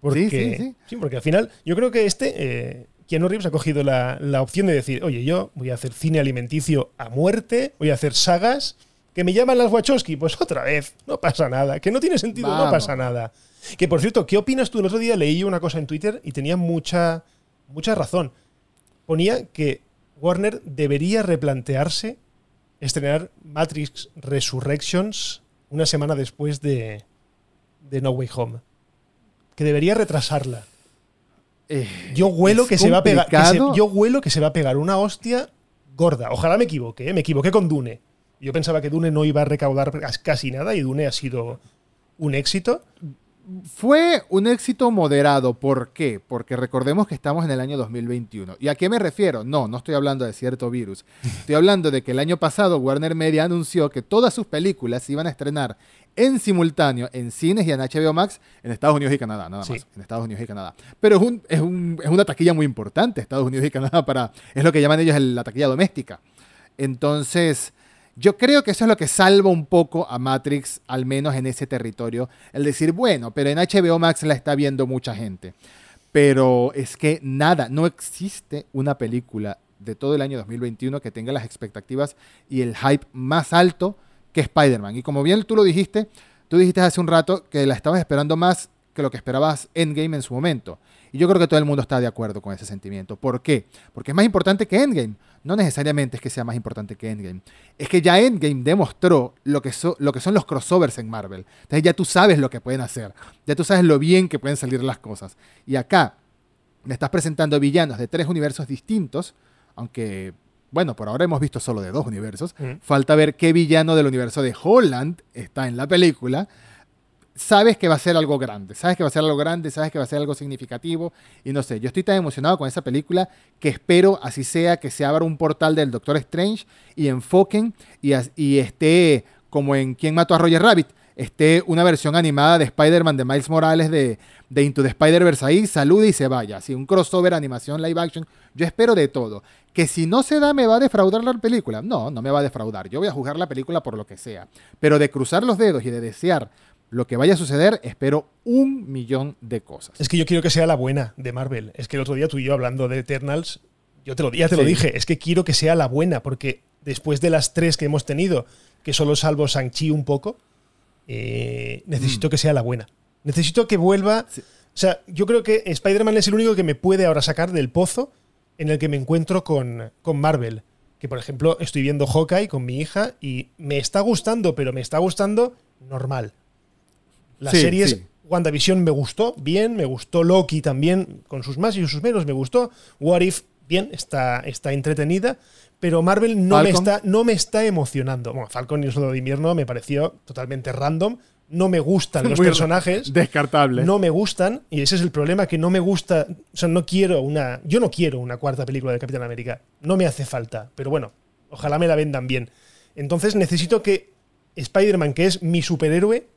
Porque, Sí, sí, sí. porque al final yo creo que este, eh, Keanu Reeves ha cogido la, la opción de decir, oye, yo voy a hacer cine alimenticio a muerte, voy a hacer sagas, que me llaman las Wachowski, pues otra vez, no pasa nada, que no tiene sentido, no pasa nada. Que por cierto, ¿qué opinas tú? El otro día leí una cosa en Twitter y tenía mucha, mucha razón. Ponía que Warner debería replantearse estrenar Matrix Resurrections una semana después de, de No Way Home. Que debería retrasarla. Eh, Yo huelo que se va a pegar. que se- yo huelo que se va a pegar una hostia gorda. Ojalá me equivoque, ¿eh? me equivoqué con Dune. Yo pensaba que Dune no iba a recaudar casi nada y Dune ha sido un éxito. Fue un éxito moderado. ¿Por qué? Porque recordemos que estamos en el año 2021. ¿Y a qué me refiero? No, no estoy hablando de cierto virus. Estoy hablando de que el año pasado Warner Media anunció que todas sus películas se iban a estrenar en simultáneo en cines y en HBO Max en Estados Unidos y Canadá, nada Sí. más, en Estados Unidos y Canadá. Pero es, un, es, un- es una taquilla muy importante, Estados Unidos y Canadá, para, es lo que llaman ellos el- la taquilla doméstica. Entonces, yo creo que eso es lo que salva un poco a Matrix, al menos en ese territorio, el decir, bueno, pero en HBO Max la está viendo mucha gente. Pero es que nada, no existe una película de todo el año 2021 que tenga las expectativas y el hype más alto que Spider-Man. Y como bien tú lo dijiste, tú dijiste hace un rato que la estabas esperando más que lo que esperabas Endgame en su momento. Y yo creo que todo el mundo está de acuerdo con ese sentimiento. ¿Por qué? Porque es más importante que Endgame. No necesariamente es que sea más importante que Endgame. Es que ya Endgame demostró lo que, so- lo que son los crossovers en Marvel. Entonces ya tú sabes lo que pueden hacer. Ya tú sabes lo bien que pueden salir las cosas. Y acá me estás presentando villanos de tres universos distintos, aunque, bueno, por ahora hemos visto solo de dos universos. Mm. Falta ver qué villano del universo de Holland está en la película. Sabes que va a ser algo grande, sabes que va a ser algo grande, sabes que va a ser algo significativo. Y no sé, yo estoy tan emocionado con esa película que espero, así sea, que se abra un portal del Doctor Strange y enfoquen y, esté como en ¿Quién mató a Roger Rabbit? Esté una versión animada de Spider-Man de Miles Morales de, de Into the Spider-Verse ahí, salude y se vaya. Así, un crossover, animación, live action. Yo espero de todo. Que si no se da, ¿me va a defraudar la película? No, no me va a defraudar. Yo voy a jugar la película por lo que sea. Pero de cruzar los dedos y de desear lo que vaya a suceder, espero un millón de cosas. Es que yo quiero que sea la buena de Marvel. Es que el otro día tú y yo hablando de Eternals, yo te lo, ya te lo dije, es que quiero que sea la buena, porque después de las tres que hemos tenido, que solo salvo Shang-Chi un poco, eh, necesito que sea la buena. Necesito que vuelva. Sí. O sea, yo creo que Spider-Man es el único que me puede ahora sacar del pozo en el que me encuentro con, con Marvel. Que, por ejemplo, estoy viendo Hawkeye con mi hija y me está gustando, pero me está gustando normal. Las Sí, series sí. WandaVision me gustó, bien, me gustó Loki también, con sus más y sus menos, me gustó. What If, bien, está, está entretenida, pero Marvel no me, está, no me está emocionando. Bueno, Falcon y el Soldado de Invierno me pareció totalmente random, no me gustan los Muy personajes. Descartable. No me gustan, y ese es el problema, que no me gusta, o sea, no quiero una, yo no quiero una cuarta película de Capitán América, no me hace falta, pero bueno, ojalá me la vendan bien. Entonces necesito que Spider-Man, que es mi superhéroe,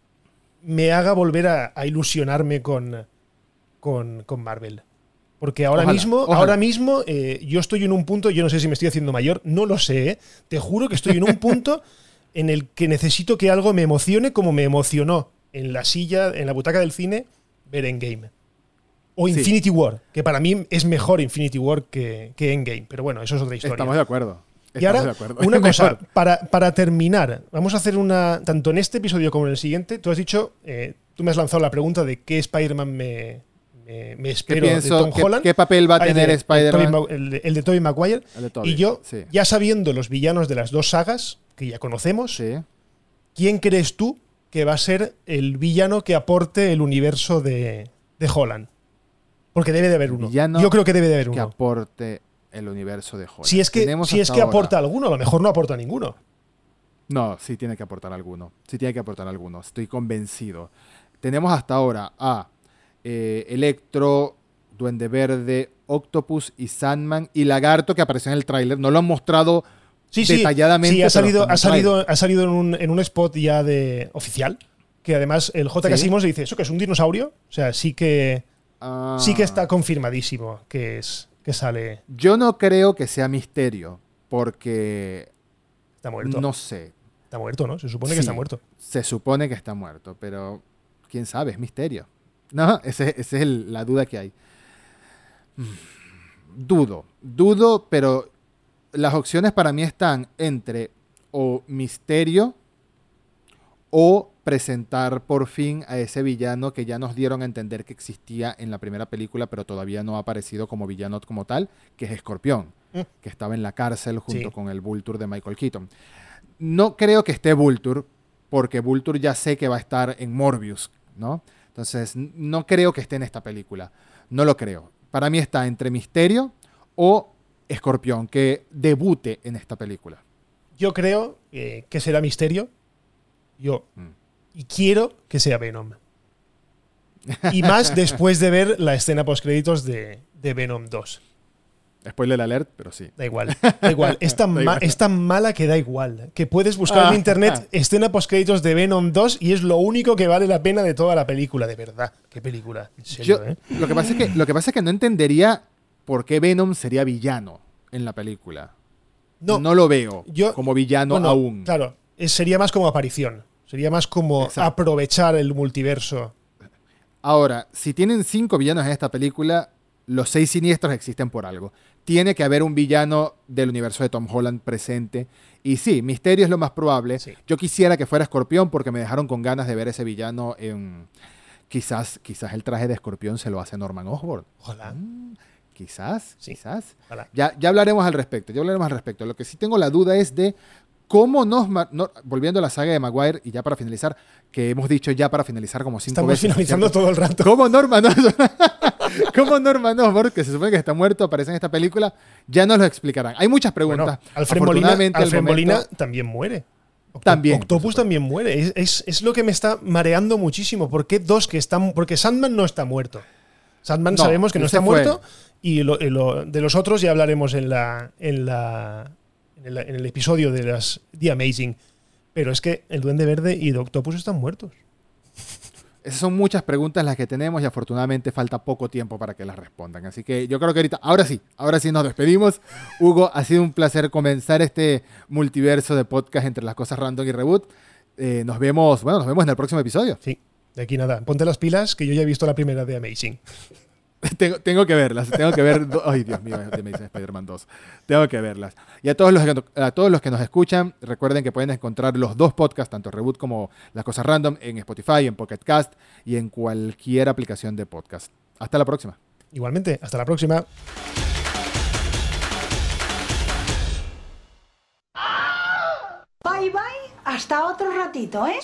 me haga volver a, a ilusionarme con, con, con Marvel. Porque ahora Ojalá, mismo, ojalá. ahora mismo eh, yo estoy en un punto, yo no sé si me estoy haciendo mayor, no lo sé, ¿eh? te juro que estoy en un punto en el que necesito que algo me emocione como me emocionó en la silla, en la butaca del cine, ver Endgame. O Sí. Infinity War, que para mí es mejor Infinity War que, que Endgame, pero bueno, eso es otra historia. Estamos de acuerdo. Y ahora, una cosa, para, para terminar, vamos a hacer una. Tanto en este episodio como en el siguiente, tú has dicho, eh, tú me has lanzado la pregunta de qué Spider-Man me, me, me ¿Qué, espero de Tom qué- Holland. qué papel va a tener de- Spider-Man? El, de- Tobey Maguire. De Y yo, sí. ya sabiendo los villanos de las dos sagas, que ya conocemos, Sí. ¿quién crees tú que va a ser el villano que aporte el universo de, de Holland? Porque debe de haber uno. Villano Yo creo que debe de haber que uno. aporte el universo de Holland. Si es que, Tenemos si es que ahora- aporta alguno, a lo mejor no aporta ninguno. No, sí tiene que aportar alguno. Sí tiene que aportar alguno. Estoy convencido. Tenemos hasta ahora a eh, Electro, Duende Verde, Octopus y Sandman y Lagarto que apareció en el tráiler. No lo han mostrado Sí, sí, detalladamente. Sí, ha pero salido, ha salido, ha salido en, un, en un spot ya de oficial. Que además el J.K. Sí. Simmons dice, ¿eso que es un dinosaurio? O sea, sí que, Ah. sí que está confirmadísimo que, es, que sale. Yo no creo que sea misterio, porque Está muerto. no sé. Está muerto, ¿no? Se supone que Sí. está muerto. Se supone que está muerto, pero quién sabe, es misterio. No, esa es el- la duda que hay. Mm, Dudo, dudo, pero las opciones para mí están entre o misterio o presentar por fin a ese villano que ya nos dieron a entender que existía en la primera película, pero todavía no ha aparecido como villano como tal, que es Escorpión, Mm. que estaba en la cárcel junto Sí. con el Vulture de Michael Keaton. No creo que esté Vulture, porque Vulture ya sé que va a estar en Morbius, ¿no? Entonces, no creo que esté en esta película. No lo creo. Para mí está entre Misterio o Escorpión, que debute en esta película. Yo creo eh, que será misterio. Yo. Mm. Y quiero que sea Venom. Y más después de ver la escena post créditos de, de Venom 2. Spoiler alert, pero sí. Da igual, da igual. Es tan, igual. es tan mala que da igual. Que puedes buscar Ah. en internet escena post-créditos de Venom 2 y es lo único que vale la pena de toda la película, de verdad. ¿Qué película? Serio, Yo- ¿eh? lo, que pasa es que, lo que pasa es que no entendería por qué Venom sería villano en la película. No, No, lo veo yo- como villano bueno, aún. Claro, sería más como aparición. Sería más como Exacto. aprovechar el multiverso. Ahora, si tienen cinco villanos en esta película, los seis siniestros existen por algo. Tiene que haber un villano del universo de Tom Holland presente. Y sí, Misterio es lo más probable. Sí. Yo quisiera que fuera Escorpión porque me dejaron con ganas de ver ese villano en... Quizás, quizás el traje de Escorpión se lo hace Norman Osborn. Ojalá. Mm, quizás, Sí. quizás. ojalá. Ya, ya hablaremos al respecto, ya hablaremos al respecto. Lo que sí tengo la duda es de cómo nos... no- volviendo a la saga de Maguire, y ya para finalizar, que hemos dicho ya para finalizar como cinco Estamos veces. ¿no es finalizando cierto? todo el rato. ¿Cómo Norman Osborn, cómo Norman Osborn, que se supone que está muerto, aparece en esta película? Ya nos lo explicarán. Hay muchas preguntas. Bueno, Alfred Molina, Afortunadamente, Alfred momento- Molina también muere. También, Octopus también muere. Es, es- es lo que me está mareando muchísimo. ¿Por qué dos que están.? Porque Sandman no está muerto. Sandman No, sabemos que no está muerto. Y lo- y lo- de los otros ya hablaremos en la. En la. En el, en el episodio de las The Amazing. Pero es que el Duende Verde y el Octopus están muertos. Esas son muchas preguntas las que tenemos y afortunadamente falta poco tiempo para que las respondan. Así que yo creo que ahorita, ahora sí, ahora sí nos despedimos. Hugo, ha sido un placer comenzar este multiverso de podcast entre las cosas random y reboot. Eh, nos vemos, bueno, nos vemos en el próximo episodio. Sí. De aquí nada. Ponte las pilas, que yo ya he visto la primera de Amazing. tengo, tengo que verlas, tengo que ver. do- Ay, Dios mío, me dicen Spider-Man 2. Tengo que verlas. Y a todos, los que, a todos los que nos escuchan, recuerden que pueden encontrar los dos podcasts, tanto Reboot como Las Cosas Random, en Spotify, en Pocket Cast y en cualquier aplicación de podcast. Hasta la próxima. Igualmente, hasta la próxima. Bye bye, hasta otro ratito, ¿eh?